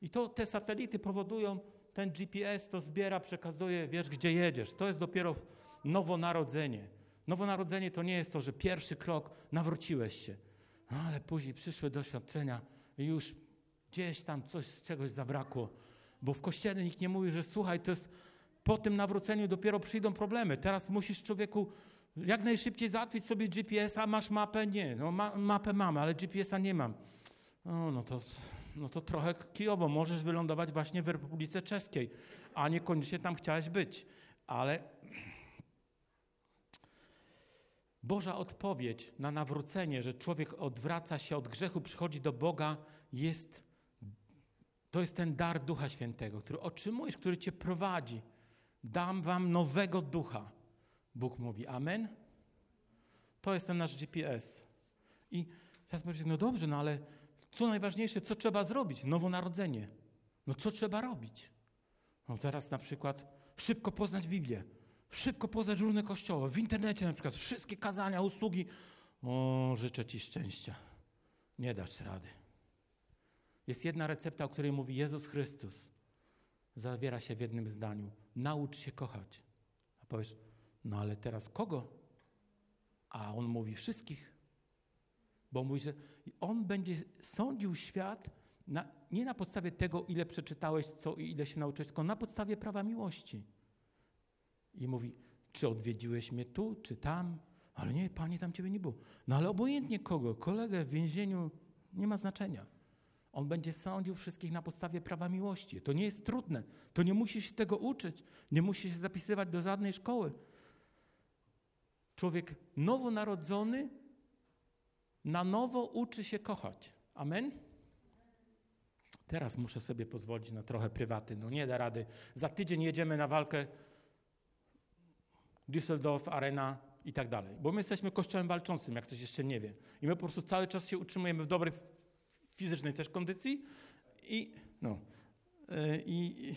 I to te satelity powodują ten GPS to zbiera, przekazuje, wiesz gdzie jedziesz. To jest dopiero nowonarodzenie. Nowonarodzenie to nie jest to, że pierwszy krok nawróciłeś się, no, ale później przyszły doświadczenia i już gdzieś tam coś z czegoś zabrakło. Bo w kościele nikt nie mówi, że słuchaj, to jest po tym nawróceniu dopiero przyjdą problemy. Teraz musisz człowieku jak najszybciej załatwić sobie GPS-a, masz mapę? Nie. No, ma, mapę mamy, ale GPS-a nie mam. No, no, to, no to trochę kijowo. Możesz wylądować właśnie w Republice Czeskiej, a niekoniecznie tam chciałeś być. Ale Boża odpowiedź na nawrócenie, że człowiek odwraca się od grzechu, przychodzi do Boga, jest, to jest ten dar Ducha Świętego, który otrzymujesz, który cię prowadzi. Dam wam nowego ducha. Bóg mówi Amen. To jest ten nasz GPS. I teraz powiecie, no dobrze, no ale co najważniejsze, co trzeba zrobić? Nowonarodzenie. No co trzeba robić? No teraz na przykład szybko poznać Biblię, szybko poznać różne kościoły, w internecie na przykład wszystkie kazania, usługi. O, życzę Ci szczęścia. Nie dasz rady. Jest jedna recepta, o której mówi Jezus Chrystus. Zawiera się w jednym zdaniu. Naucz się kochać. A powiesz, no ale teraz kogo? A on mówi wszystkich. Bo mówi, że on będzie sądził świat na, nie na podstawie tego, ile przeczytałeś, co i ile się nauczyłeś, tylko na podstawie prawa miłości. I mówi, czy odwiedziłeś mnie tu, czy tam? Ale nie, panie, tam ciebie nie było. No ale obojętnie kogo, kolegę w więzieniu, nie ma znaczenia. On będzie sądził wszystkich na podstawie prawa miłości. To nie jest trudne. To nie musisz się tego uczyć. Nie musisz się zapisywać do żadnej szkoły. Człowiek nowonarodzony na nowo uczy się kochać. Amen? Teraz muszę sobie pozwolić na trochę prywaty. No nie da rady. Za tydzień jedziemy na walkę Düsseldorf, Arena i tak dalej. Bo my jesteśmy kościołem walczącym, jak ktoś jeszcze nie wie. I my po prostu cały czas się utrzymujemy w dobrej fizycznej też kondycji i no, y, i,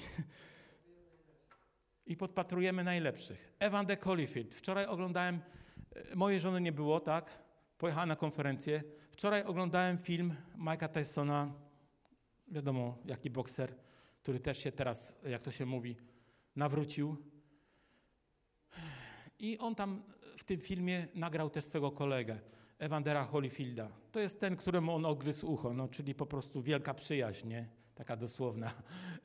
i podpatrujemy najlepszych. Evan de Holyfield. Wczoraj oglądałem, y, mojej żony nie było, tak? Pojechała na konferencję. Wczoraj oglądałem film Mike'a Tysona, wiadomo, jaki bokser, który też się teraz, jak to się mówi, nawrócił. I on tam w tym filmie nagrał też swego kolegę, Evandera Holyfielda. To jest ten, któremu on ogryzł ucho, no, czyli po prostu wielka przyjaźń, nie? taka dosłowna.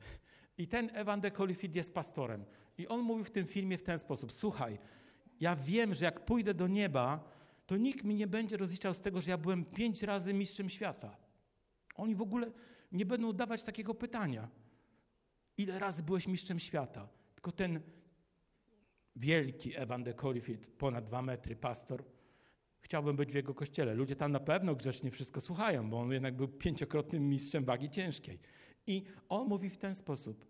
I ten Evander Holyfield jest pastorem. I on mówił w tym filmie w ten sposób, słuchaj, ja wiem, że jak pójdę do nieba, to nikt mi nie będzie rozliczał z tego, że ja byłem pięć razy mistrzem świata. Oni w ogóle nie będą dawać takiego pytania. Ile razy byłeś mistrzem świata? Tylko ten wielki Evan de Holyfield, ponad dwa metry, pastor, chciałbym być w jego kościele. Ludzie tam na pewno grzecznie wszystko słuchają, bo on jednak był pięciokrotnym mistrzem wagi ciężkiej. I on mówi w ten sposób.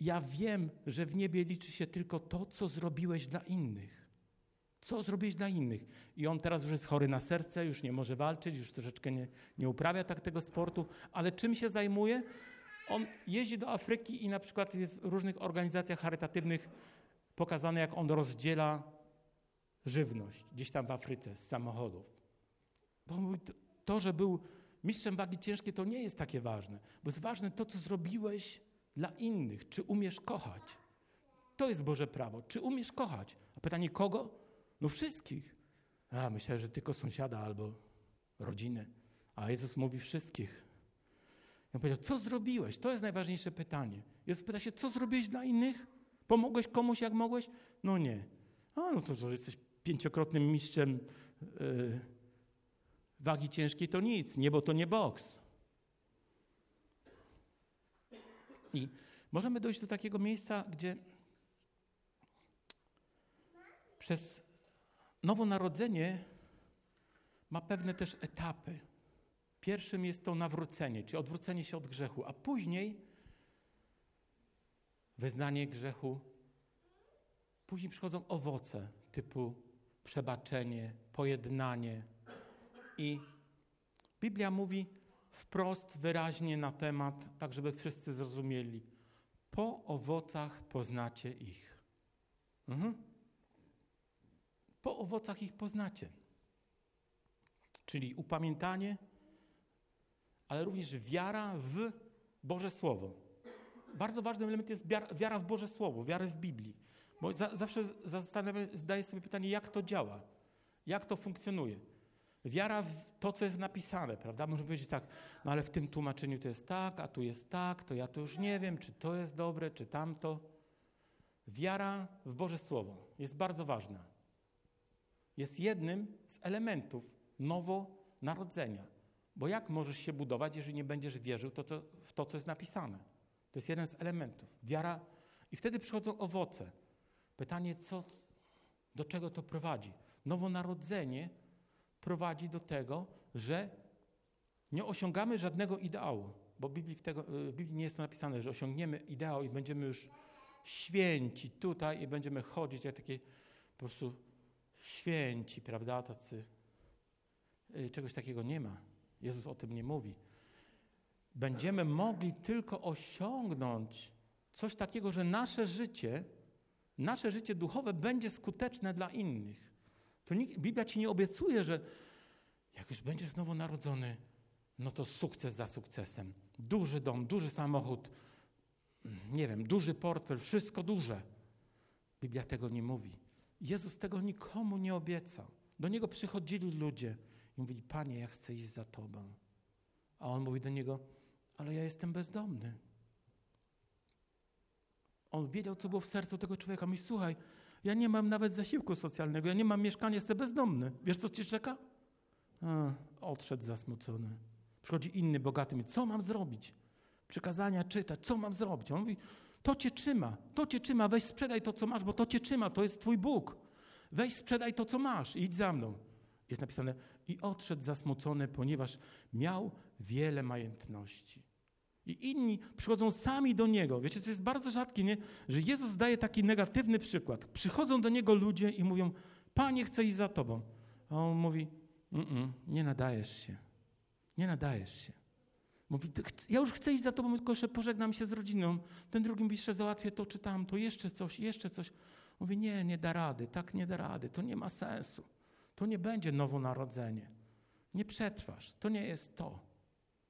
Ja wiem, że w niebie liczy się tylko to, co zrobiłeś dla innych. Co zrobiłeś dla innych? I on teraz już jest chory na serce, już nie może walczyć, już troszeczkę nie, nie uprawia tak tego sportu, ale czym się zajmuje? On jeździ do Afryki i na przykład jest w różnych organizacjach charytatywnych pokazane, jak on rozdziela żywność gdzieś tam w Afryce z samochodów. Bo on mówi, to, że był mistrzem wagi ciężkiej, to nie jest takie ważne, bo jest ważne to, co zrobiłeś dla innych. Czy umiesz kochać? To jest Boże prawo. Czy umiesz kochać? A pytanie kogo? No wszystkich. A, myślę, że tylko sąsiada albo rodziny. A Jezus mówi wszystkich. I on powiedział, co zrobiłeś? To jest najważniejsze pytanie. Jezus pyta się, co zrobiłeś dla innych? Pomogłeś komuś jak mogłeś? No nie. A, no to, że jesteś pięciokrotnym mistrzem yy, wagi ciężkiej, to nic. Niebo to nie boks. I możemy dojść do takiego miejsca, gdzie przez nowonarodzenie ma pewne też etapy. Pierwszym jest to nawrócenie, czyli odwrócenie się od grzechu, a później wyznanie grzechu. Później przychodzą owoce typu przebaczenie, pojednanie. I Biblia mówi wprost, wyraźnie na temat, tak żeby wszyscy zrozumieli. Po owocach poznacie ich. Mhm. Po owocach ich poznacie. Czyli upamiętanie, ale również wiara w Boże Słowo. bardzo ważnym elementem jest wiara, w Boże Słowo, wiara w Biblii. Bo za, zawsze zastanawiam, sobie pytanie, jak to działa, jak to funkcjonuje. Wiara w to, co jest napisane, prawda? Możemy powiedzieć tak, no ale w tym tłumaczeniu to jest tak, a tu jest tak, to ja to już nie wiem, czy to jest dobre, czy tamto. Wiara w Boże Słowo jest bardzo ważna. Jest jednym z elementów nowonarodzenia. Bo jak możesz się budować, jeżeli nie będziesz wierzył to, to, w to, co jest napisane? To jest jeden z elementów. Wiara. I wtedy przychodzą owoce. Pytanie, co, do czego to prowadzi? Nowonarodzenie prowadzi do tego, że nie osiągamy żadnego ideału, bo w Biblii, tego, w Biblii nie jest to napisane, że osiągniemy ideał i będziemy już święci tutaj i będziemy chodzić jak takie po prostu święci, prawda, tacy. Y, czegoś takiego nie ma. Jezus o tym nie mówi. Będziemy mogli tylko osiągnąć coś takiego, że nasze życie, nasze życie duchowe będzie skuteczne dla innych. To nikt, Biblia ci nie obiecuje, że jak już będziesz nowonarodzony, no to sukces za sukcesem. Duży dom, duży samochód, nie wiem, duży portfel, wszystko duże. Biblia tego nie mówi. Jezus tego nikomu nie obiecał. Do Niego przychodzili ludzie i mówili, Panie, ja chcę iść za Tobą. A On mówi do niego, ale ja jestem bezdomny. On wiedział, co było w sercu tego człowieka. Mówi, słuchaj, ja nie mam nawet zasiłku socjalnego, ja nie mam mieszkania, jestem bezdomny. Wiesz, co ci czeka? A, odszedł zasmucony. Przychodzi inny bogaty, mówi, co mam zrobić? Przykazania czytać, co mam zrobić? On mówi, to cię trzyma, to cię trzyma, weź sprzedaj to, co masz, bo to cię trzyma, to jest twój Bóg. Weź sprzedaj to, co masz i idź za mną. Jest napisane, i odszedł zasmucony, ponieważ miał wiele majętności. I inni przychodzą sami do Niego. Wiecie, to jest bardzo rzadkie, nie? że Jezus daje taki negatywny przykład. Przychodzą do Niego ludzie i mówią, Panie, chcę iść za Tobą. A On mówi, mm -mm, nie nadajesz się. Nie nadajesz się. Mówi, ja już chcę iść za Tobą, tylko jeszcze pożegnam się z rodziną. Ten drugi mówi, jeszcze załatwię to czy tamto, jeszcze coś, jeszcze coś. Mówi, nie, nie da rady, tak nie da rady, to nie ma sensu. To nie będzie nowonarodzenie. Nie przetrwasz. To nie jest to.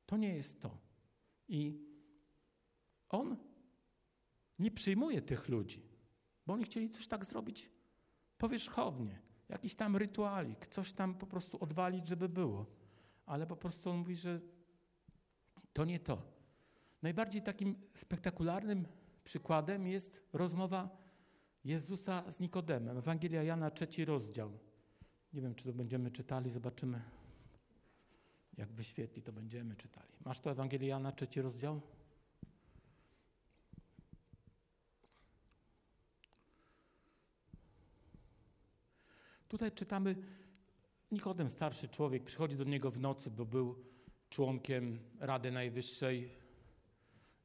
To nie jest to. I on nie przyjmuje tych ludzi, bo oni chcieli coś tak zrobić powierzchownie, jakiś tam rytualik, coś tam po prostu odwalić, żeby było. Ale po prostu on mówi, że to nie to. Najbardziej takim spektakularnym przykładem jest rozmowa Jezusa z Nikodemem. Ewangelia Jana, trzeci rozdział. Nie wiem, czy to będziemy czytali, zobaczymy. Jak wyświetli, to będziemy czytali. Masz to Ewangelię Jana, trzeci rozdział? Tutaj czytamy, Nikodem, starszy człowiek, przychodzi do niego w nocy, bo był członkiem Rady Najwyższej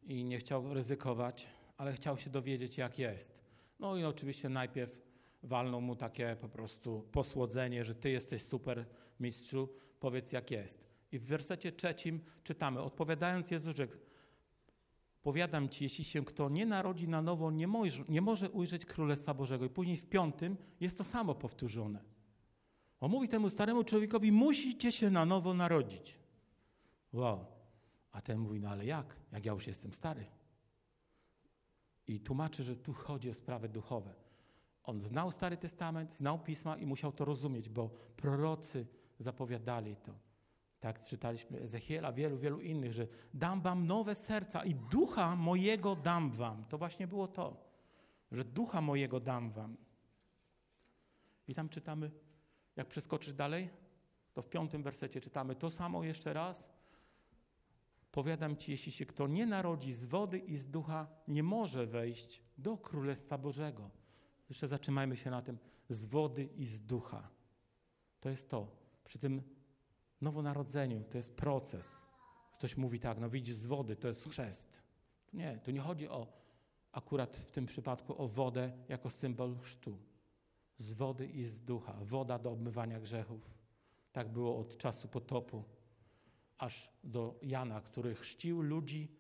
i nie chciał ryzykować, ale chciał się dowiedzieć, jak jest. No i oczywiście najpierw walną mu takie po prostu posłodzenie, że ty jesteś super mistrzu, powiedz jak jest. I w wersecie trzecim czytamy, odpowiadając Jezus rzekł, powiadam ci, jeśli się kto nie narodzi na nowo, nie może, nie może ujrzeć Królestwa Bożego. I później w piątym jest to samo powtórzone. On mówi temu staremu człowiekowi, musicie się na nowo narodzić. Wow. A ten mówi, no ale jak? Jak ja już jestem stary. I tłumaczy, że tu chodzi o sprawy duchowe. On znał Stary Testament, znał Pisma i musiał to rozumieć, bo prorocy zapowiadali to. Tak czytaliśmy Ezechiela, wielu, wielu innych, że dam wam nowe serca i ducha mojego dam wam. To właśnie było to, że ducha mojego dam wam. I tam czytamy, jak przeskoczysz dalej, to w piątym wersecie czytamy to samo jeszcze raz. Powiadam ci, jeśli się kto nie narodzi z wody i z ducha, nie może wejść do Królestwa Bożego. Jeszcze zatrzymajmy się na tym. Z wody i z ducha. To jest to. Przy tym nowonarodzeniu to jest proces. Ktoś mówi tak, no widzisz z wody, to jest chrzest. Nie, tu nie chodzi o akurat w tym przypadku o wodę jako symbol chrztu. Z wody i z ducha. Woda do obmywania grzechów. Tak było od czasu potopu aż do Jana, który chrzcił ludzi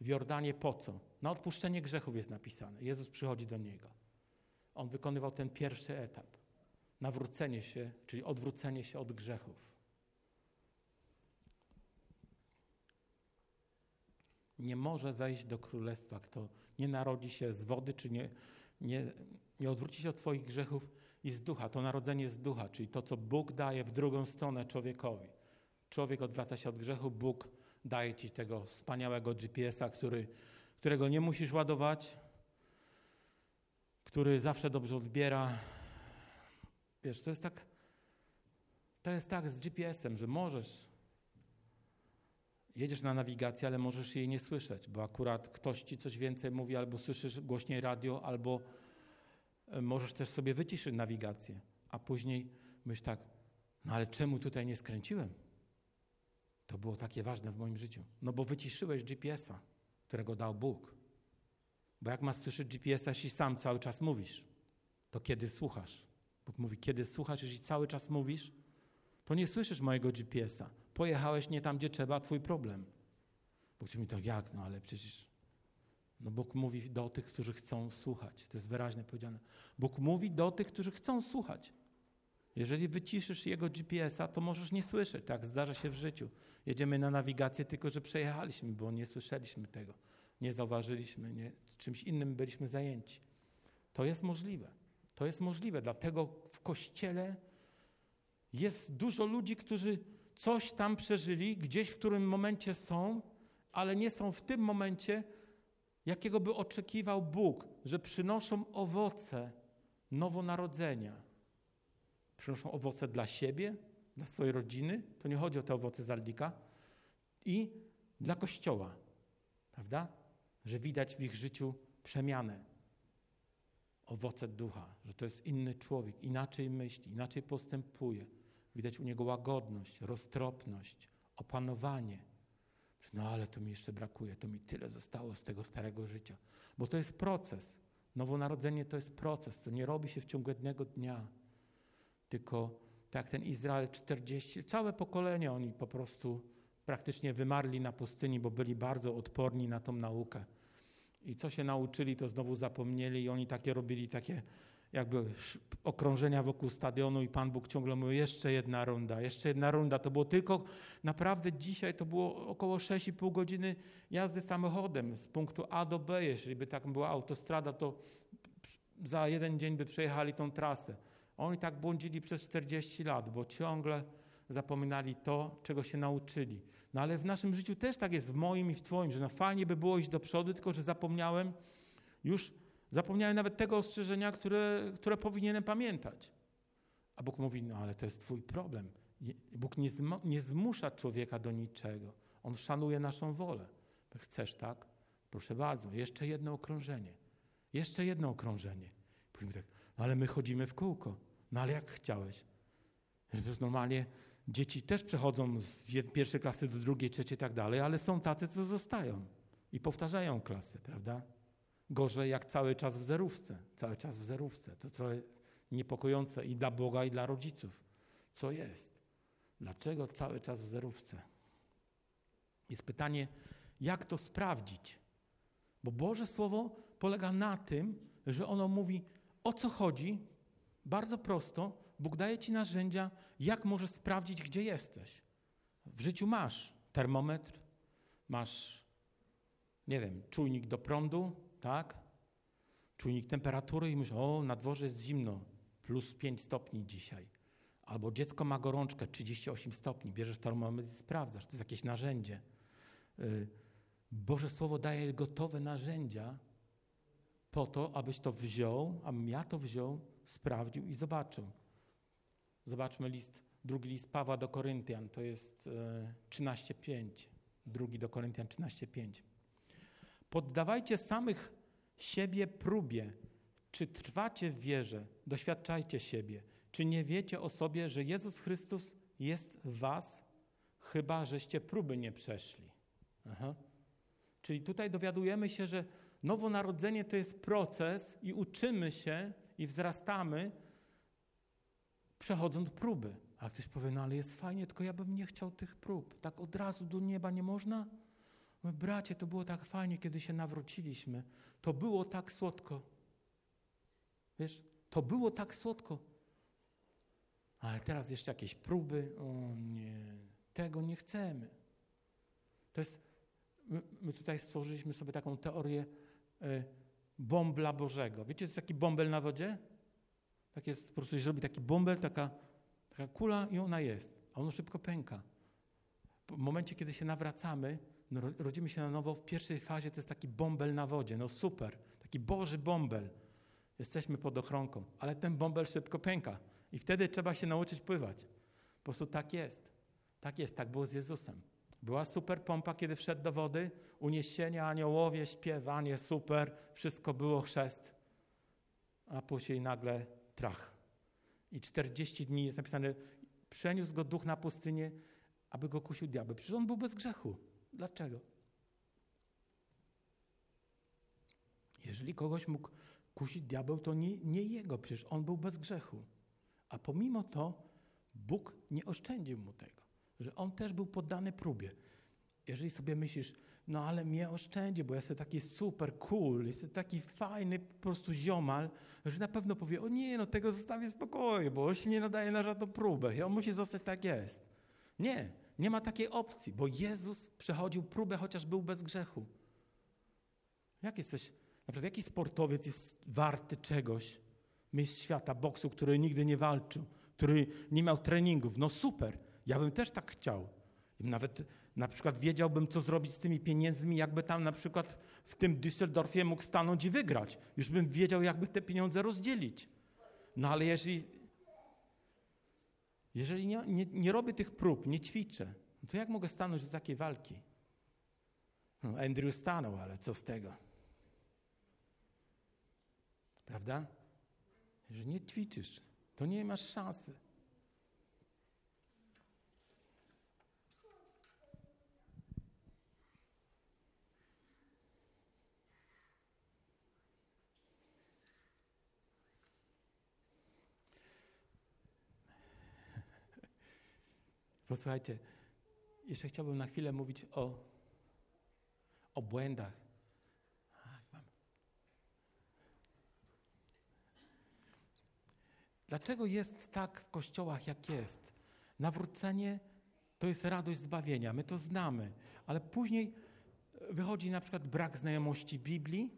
w Jordanie po co? Na odpuszczenie grzechów jest napisane. Jezus przychodzi do niego. On wykonywał ten pierwszy etap. Nawrócenie się, czyli odwrócenie się od grzechów. nie może wejść do królestwa, kto nie narodzi się z wody, czy nie, nie, nie odwróci się od swoich grzechów i z ducha. To narodzenie z ducha, czyli to, co Bóg daje w drugą stronę człowiekowi. Człowiek odwraca się od grzechu, Bóg daje ci tego wspaniałego GPS-a, który, którego nie musisz ładować, który zawsze dobrze odbiera. Wiesz, to jest tak, to jest tak z GPS-em, że możesz jedziesz na nawigację, ale możesz jej nie słyszeć, bo akurat ktoś ci coś więcej mówi, albo słyszysz głośniej radio, albo e, możesz też sobie wyciszyć nawigację, a później myślisz tak, no ale czemu tutaj nie skręciłem? To było takie ważne w moim życiu. No bo wyciszyłeś GPS-a, którego dał Bóg. Bo jak masz słyszeć GPS-a, jeśli sam cały czas mówisz, to kiedy słuchasz? Bóg mówi, kiedy słuchasz, jeśli cały czas mówisz, to nie słyszysz mojego GPS-a. Pojechałeś nie tam, gdzie trzeba, twój problem. Bóg mi to jak? No ale przecież no Bóg mówi do tych, którzy chcą słuchać. To jest wyraźnie powiedziane. Bóg mówi do tych, którzy chcą słuchać. Jeżeli wyciszysz jego GPS-a, to możesz nie słyszeć. Tak zdarza się w życiu. Jedziemy na nawigację, tylko że przejechaliśmy, bo nie słyszeliśmy tego. Nie zauważyliśmy, nie, czymś innym byliśmy zajęci. To jest możliwe. To jest możliwe. Dlatego w kościele jest dużo ludzi, którzy coś tam przeżyli, gdzieś w którym momencie są, ale nie są w tym momencie, jakiego by oczekiwał Bóg, że przynoszą owoce nowonarodzenia. Przynoszą owoce dla siebie, dla swojej rodziny. To nie chodzi o te owoce z Aldika. I dla Kościoła. Prawda? Że widać w ich życiu przemianę. Owoce ducha, że to jest inny człowiek, inaczej myśli, inaczej postępuje Widać u niego łagodność, roztropność, opanowanie. No ale to mi jeszcze brakuje, to mi tyle zostało z tego starego życia. Bo to jest proces. Nowonarodzenie to jest proces. To nie robi się w ciągu jednego dnia. Tylko tak ten Izrael 40, całe pokolenie oni po prostu praktycznie wymarli na pustyni, bo byli bardzo odporni na tą naukę. I co się nauczyli, to znowu zapomnieli i oni takie robili takie jakby okrążenia wokół stadionu i Pan Bóg ciągle mówił, jeszcze jedna runda, jeszcze jedna runda. To było tylko, naprawdę dzisiaj to było około 6,5 godziny jazdy samochodem z punktu A do B. Jeżeli by tak była autostrada, to za jeden dzień by przejechali tą trasę. Oni tak błądzili przez 40 lat, bo ciągle zapominali to, czego się nauczyli. No ale w naszym życiu też tak jest, w moim i w Twoim, że no fajnie by było iść do przodu, tylko że zapomniałem już Zapomniałem nawet tego ostrzeżenia, które, które powinienem pamiętać. A Bóg mówi, no ale to jest twój problem. Bóg nie, nie zmusza człowieka do niczego. On szanuje naszą wolę. Chcesz tak? Proszę bardzo, jeszcze jedno okrążenie. Jeszcze jedno okrążenie. Później tak, no ale my chodzimy w kółko. No ale jak chciałeś? Normalnie dzieci też przechodzą z pierwszej klasy do drugiej, trzeciej i tak dalej, ale są tacy, co zostają i powtarzają klasę, prawda? Gorzej jak cały czas w zerówce. Cały czas w zerówce. To trochę niepokojące i dla Boga, i dla rodziców. Co jest? Dlaczego cały czas w zerówce? Jest pytanie, jak to sprawdzić? Bo Boże Słowo polega na tym, że ono mówi, o co chodzi, bardzo prosto. Bóg daje ci narzędzia, jak możesz sprawdzić, gdzie jesteś. W życiu masz termometr, masz, nie wiem, czujnik do prądu, tak? Czujnik temperatury i myślisz, o, na dworze jest zimno, plus 5 stopni dzisiaj. Albo dziecko ma gorączkę, 38 stopni. Bierzesz termometr i sprawdzasz, to jest jakieś narzędzie. Y, Boże Słowo daje gotowe narzędzia po to, abyś to wziął, abym ja to wziął, sprawdził i zobaczył. Zobaczmy list, drugi list Pawła do Koryntian, to jest 13.5. Y, drugi do Koryntian 13.5. Poddawajcie samych siebie próbie. Czy trwacie w wierze? Doświadczajcie siebie. Czy nie wiecie o sobie, że Jezus Chrystus jest w was, chyba żeście próby nie przeszli? Aha. Czyli tutaj dowiadujemy się, że nowonarodzenie to jest proces i uczymy się i wzrastamy, przechodząc próby. A ktoś powie, no ale jest fajnie, tylko ja bym nie chciał tych prób. Tak od razu do nieba nie można? Mówię, bracie, to było tak fajnie, kiedy się nawróciliśmy. To było tak słodko. Wiesz, to było tak słodko. Ale teraz jeszcze jakieś próby. O nie, tego nie chcemy. To jest, my tutaj stworzyliśmy sobie taką teorię y, bombla Bożego. Wiecie, co jest taki bąbel na wodzie? Tak jest, po prostu się robi taki bąbel, taka, taka kula i ona jest, a ono szybko pęka. W momencie, kiedy się nawracamy, no, rodzimy się na nowo, w pierwszej fazie to jest taki bąbel na wodzie, no super, taki Boży bąbel. Jesteśmy pod ochronką, ale ten bąbel szybko pęka i wtedy trzeba się nauczyć pływać. Po prostu tak jest. Tak jest, tak było z Jezusem. Była super pompa, kiedy wszedł do wody, uniesienia, aniołowie, śpiewanie, super, wszystko było chrzest, a później nagle trach. I 40 dni jest napisane, przeniósł go duch na pustynię, aby go kusił diabeł. Przecież on był bez grzechu. Dlaczego? Jeżeli kogoś mógł kusić diabeł, to nie, nie jego, przecież on był bez grzechu. A pomimo to Bóg nie oszczędził mu tego, że on też był poddany próbie. Jeżeli sobie myślisz, no ale mnie oszczędzi, bo jestem taki super cool, jestem taki fajny po prostu ziomal, że na pewno powie, o nie, no tego zostawię spokoju, bo on się nie nadaje na żadną próbę i on musi zostać tak jest. Nie, nie ma takiej opcji, bo Jezus przechodził próbę, chociaż był bez grzechu. Jak jesteś, na przykład jaki sportowiec jest warty czegoś, mistrz świata boksu, który nigdy nie walczył, który nie miał treningów? No super, ja bym też tak chciał. Nawet na przykład wiedziałbym, co zrobić z tymi pieniędzmi, jakby tam na przykład w tym Düsseldorfie mógł stanąć i wygrać. Już bym wiedział, jakby te pieniądze rozdzielić. No ale jeżeli, jeżeli nie, nie, nie robię tych prób, nie ćwiczę, no to jak mogę stanąć do takiej walki? No, Andrew stanął, ale co z tego? Prawda? Jeżeli nie ćwiczysz, to nie masz szansy. Posłuchajcie, jeszcze chciałbym na chwilę mówić o, o błędach. Dlaczego jest tak w kościołach, jak jest? Nawrócenie to jest radość zbawienia, my to znamy, ale później wychodzi na przykład brak znajomości Biblii,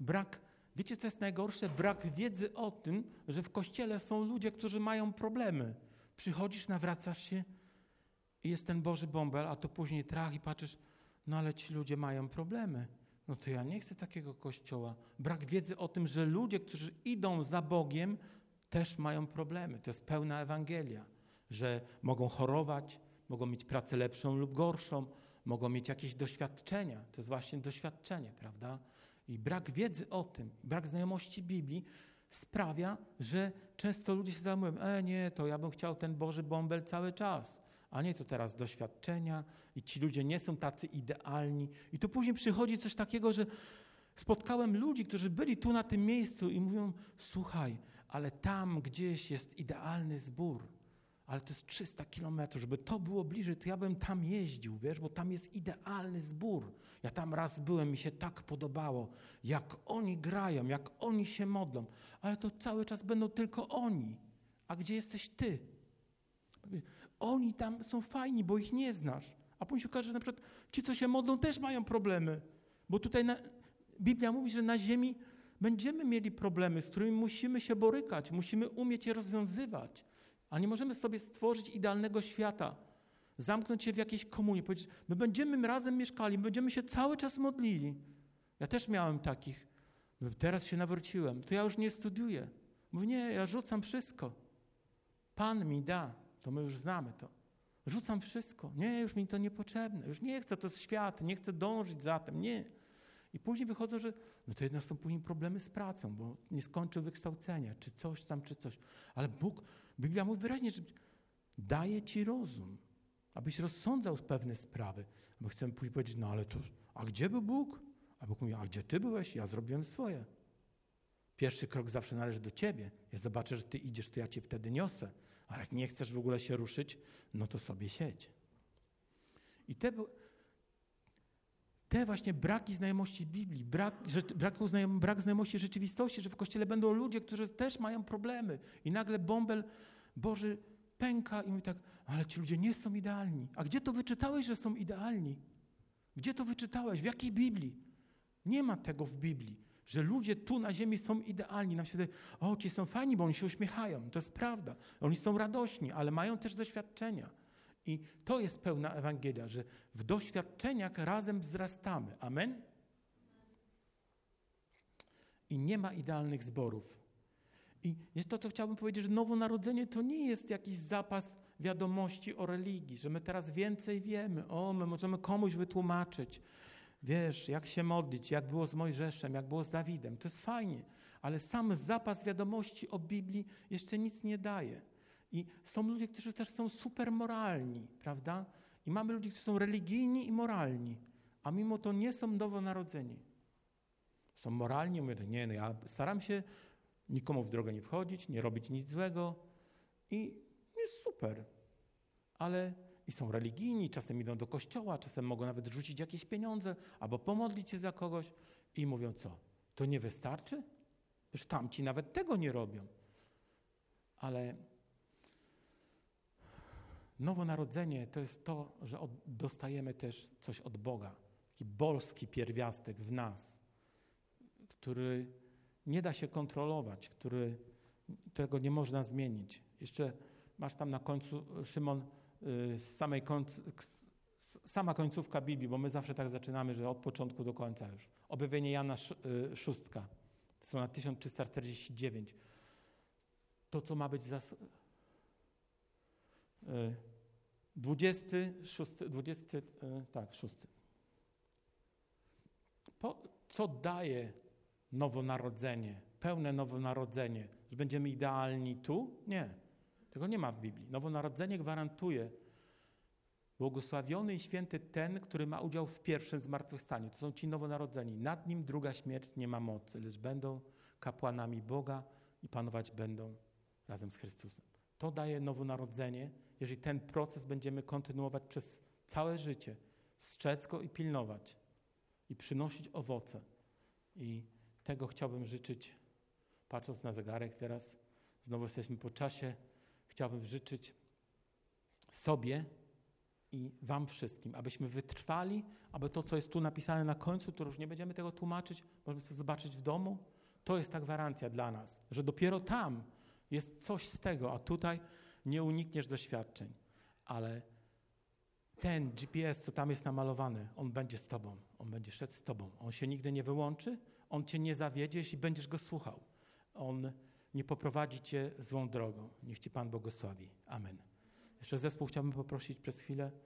brak, wiecie co jest najgorsze? Brak wiedzy o tym, że w kościele są ludzie, którzy mają problemy. Przychodzisz, nawracasz się, i jest ten Boży bąbel, a to później trach i patrzysz, no ale ci ludzie mają problemy. No to ja nie chcę takiego kościoła. Brak wiedzy o tym, że ludzie, którzy idą za Bogiem, też mają problemy. To jest pełna Ewangelia, że mogą chorować, mogą mieć pracę lepszą lub gorszą, mogą mieć jakieś doświadczenia. To jest właśnie doświadczenie, prawda? I brak wiedzy o tym, brak znajomości Biblii sprawia, że często ludzie się zajmują, e nie, to ja bym chciał ten Boży bąbel cały czas a nie to teraz doświadczenia i ci ludzie nie są tacy idealni. I tu później przychodzi coś takiego, że spotkałem ludzi, którzy byli tu na tym miejscu i mówią: Słuchaj, ale tam gdzieś jest idealny zbór, ale to jest 300 kilometrów, żeby to było bliżej, to ja bym tam jeździł, wiesz, bo tam jest idealny zbór. Ja tam raz byłem, mi się tak podobało, jak oni grają, jak oni się modlą, ale to cały czas będą tylko oni. A gdzie jesteś ty? Oni tam są fajni, bo ich nie znasz. A później się okaże, że na przykład ci, co się modlą, też mają problemy. Bo tutaj na, Biblia mówi, że na ziemi będziemy mieli problemy, z którymi musimy się borykać, musimy umieć je rozwiązywać. A nie możemy sobie stworzyć idealnego świata, zamknąć się w jakiejś komunie, powiedzieć, my będziemy razem mieszkali, będziemy się cały czas modlili. Ja też miałem takich. Teraz się nawróciłem, to ja już nie studiuję. Mówię, nie, ja rzucam wszystko. Pan mi da to my już znamy to. Rzucam wszystko. Nie, już mi to niepotrzebne. Już nie chcę, to jest świat, nie chcę dążyć za tym. Nie. I później wychodzą, że no to jednak są później problemy z pracą, bo nie skończył wykształcenia, czy coś tam, czy coś. Ale Bóg, Biblia mówi wyraźnie, że daje ci rozum, abyś rozsądzał pewne sprawy. My chcemy później powiedzieć, no ale to, a gdzie był Bóg? A Bóg mówi, a gdzie ty byłeś? Ja zrobiłem swoje. Pierwszy krok zawsze należy do ciebie. Ja zobaczę, że ty idziesz, to ja cię wtedy niosę. A jak nie chcesz w ogóle się ruszyć, no to sobie siedź. I te, te właśnie braki znajomości Biblii, brak, znajom, brak znajomości rzeczywistości, że w Kościele będą ludzie, którzy też mają problemy i nagle bąbel Boży pęka i mówi tak, ale ci ludzie nie są idealni. A gdzie to wyczytałeś, że są idealni? Gdzie to wyczytałeś? W jakiej Biblii? Nie ma tego w Biblii, że ludzie tu na ziemi są idealni. Nam się wydaje, o, ci są fajni, bo oni się uśmiechają. To jest prawda. Oni są radośni, ale mają też doświadczenia. I to jest pełna Ewangelia, że w doświadczeniach razem wzrastamy. Amen? I nie ma idealnych zborów. I jest to, co chciałbym powiedzieć, że nowonarodzenie to nie jest jakiś zapas wiadomości o religii, że my teraz więcej wiemy, o, my możemy komuś wytłumaczyć, wiesz, jak się modlić, jak było z Mojżeszem, jak było z Dawidem. To jest fajnie, ale sam zapas wiadomości o Biblii jeszcze nic nie daje. I są ludzie, którzy też są super moralni, prawda? I mamy ludzi, którzy są religijni i moralni, a mimo to nie są nowonarodzeni. Są moralni, mówią, nie, no ja staram się nikomu w drogę nie wchodzić, nie robić nic złego i jest super. Ale i są religijni, czasem idą do kościoła, czasem mogą nawet rzucić jakieś pieniądze albo pomodlić się za kogoś i mówią co? To nie wystarczy? Już tamci nawet tego nie robią. Ale nowonarodzenie to jest to, że dostajemy też coś od Boga. Taki bolski pierwiastek w nas, który nie da się kontrolować, który, którego nie można zmienić. Jeszcze masz tam na końcu, Szymon, z samej końc, sama końcówka Biblii, bo my zawsze tak zaczynamy, że od początku do końca już. Objawienie Jana y, szóstka, strona 1349. To, co ma być zas... 26, 20, tak, 6. Po, co daje nowonarodzenie, pełne nowonarodzenie, że będziemy idealni tu? Nie. Tego nie ma w Biblii. Nowonarodzenie gwarantuje błogosławiony i święty ten, który ma udział w pierwszym zmartwychwstaniu. To są ci nowonarodzeni. Nad nim druga śmierć nie ma mocy, lecz będą kapłanami Boga i panować będą razem z Chrystusem. To daje nowonarodzenie, jeżeli ten proces będziemy kontynuować przez całe życie, strzec go i pilnować i przynosić owoce. I tego chciałbym życzyć, patrząc na zegarek teraz, znowu jesteśmy po czasie, chciałbym życzyć sobie i Wam wszystkim, abyśmy wytrwali, aby to, co jest tu napisane na końcu, to już nie będziemy tego tłumaczyć, możemy sobie zobaczyć w domu. To jest ta gwarancja dla nas, że dopiero tam jest coś z tego, a tutaj nie unikniesz doświadczeń. Ale ten GPS, co tam jest namalowany, on będzie z Tobą, on będzie szedł z Tobą. On się nigdy nie wyłączy, on cię nie zawiedzie, jeśli będziesz go słuchał. On nie poprowadzi cię złą drogą. Niech ci Pan błogosławi. Amen. Jeszcze zespół chciałbym poprosić przez chwilę.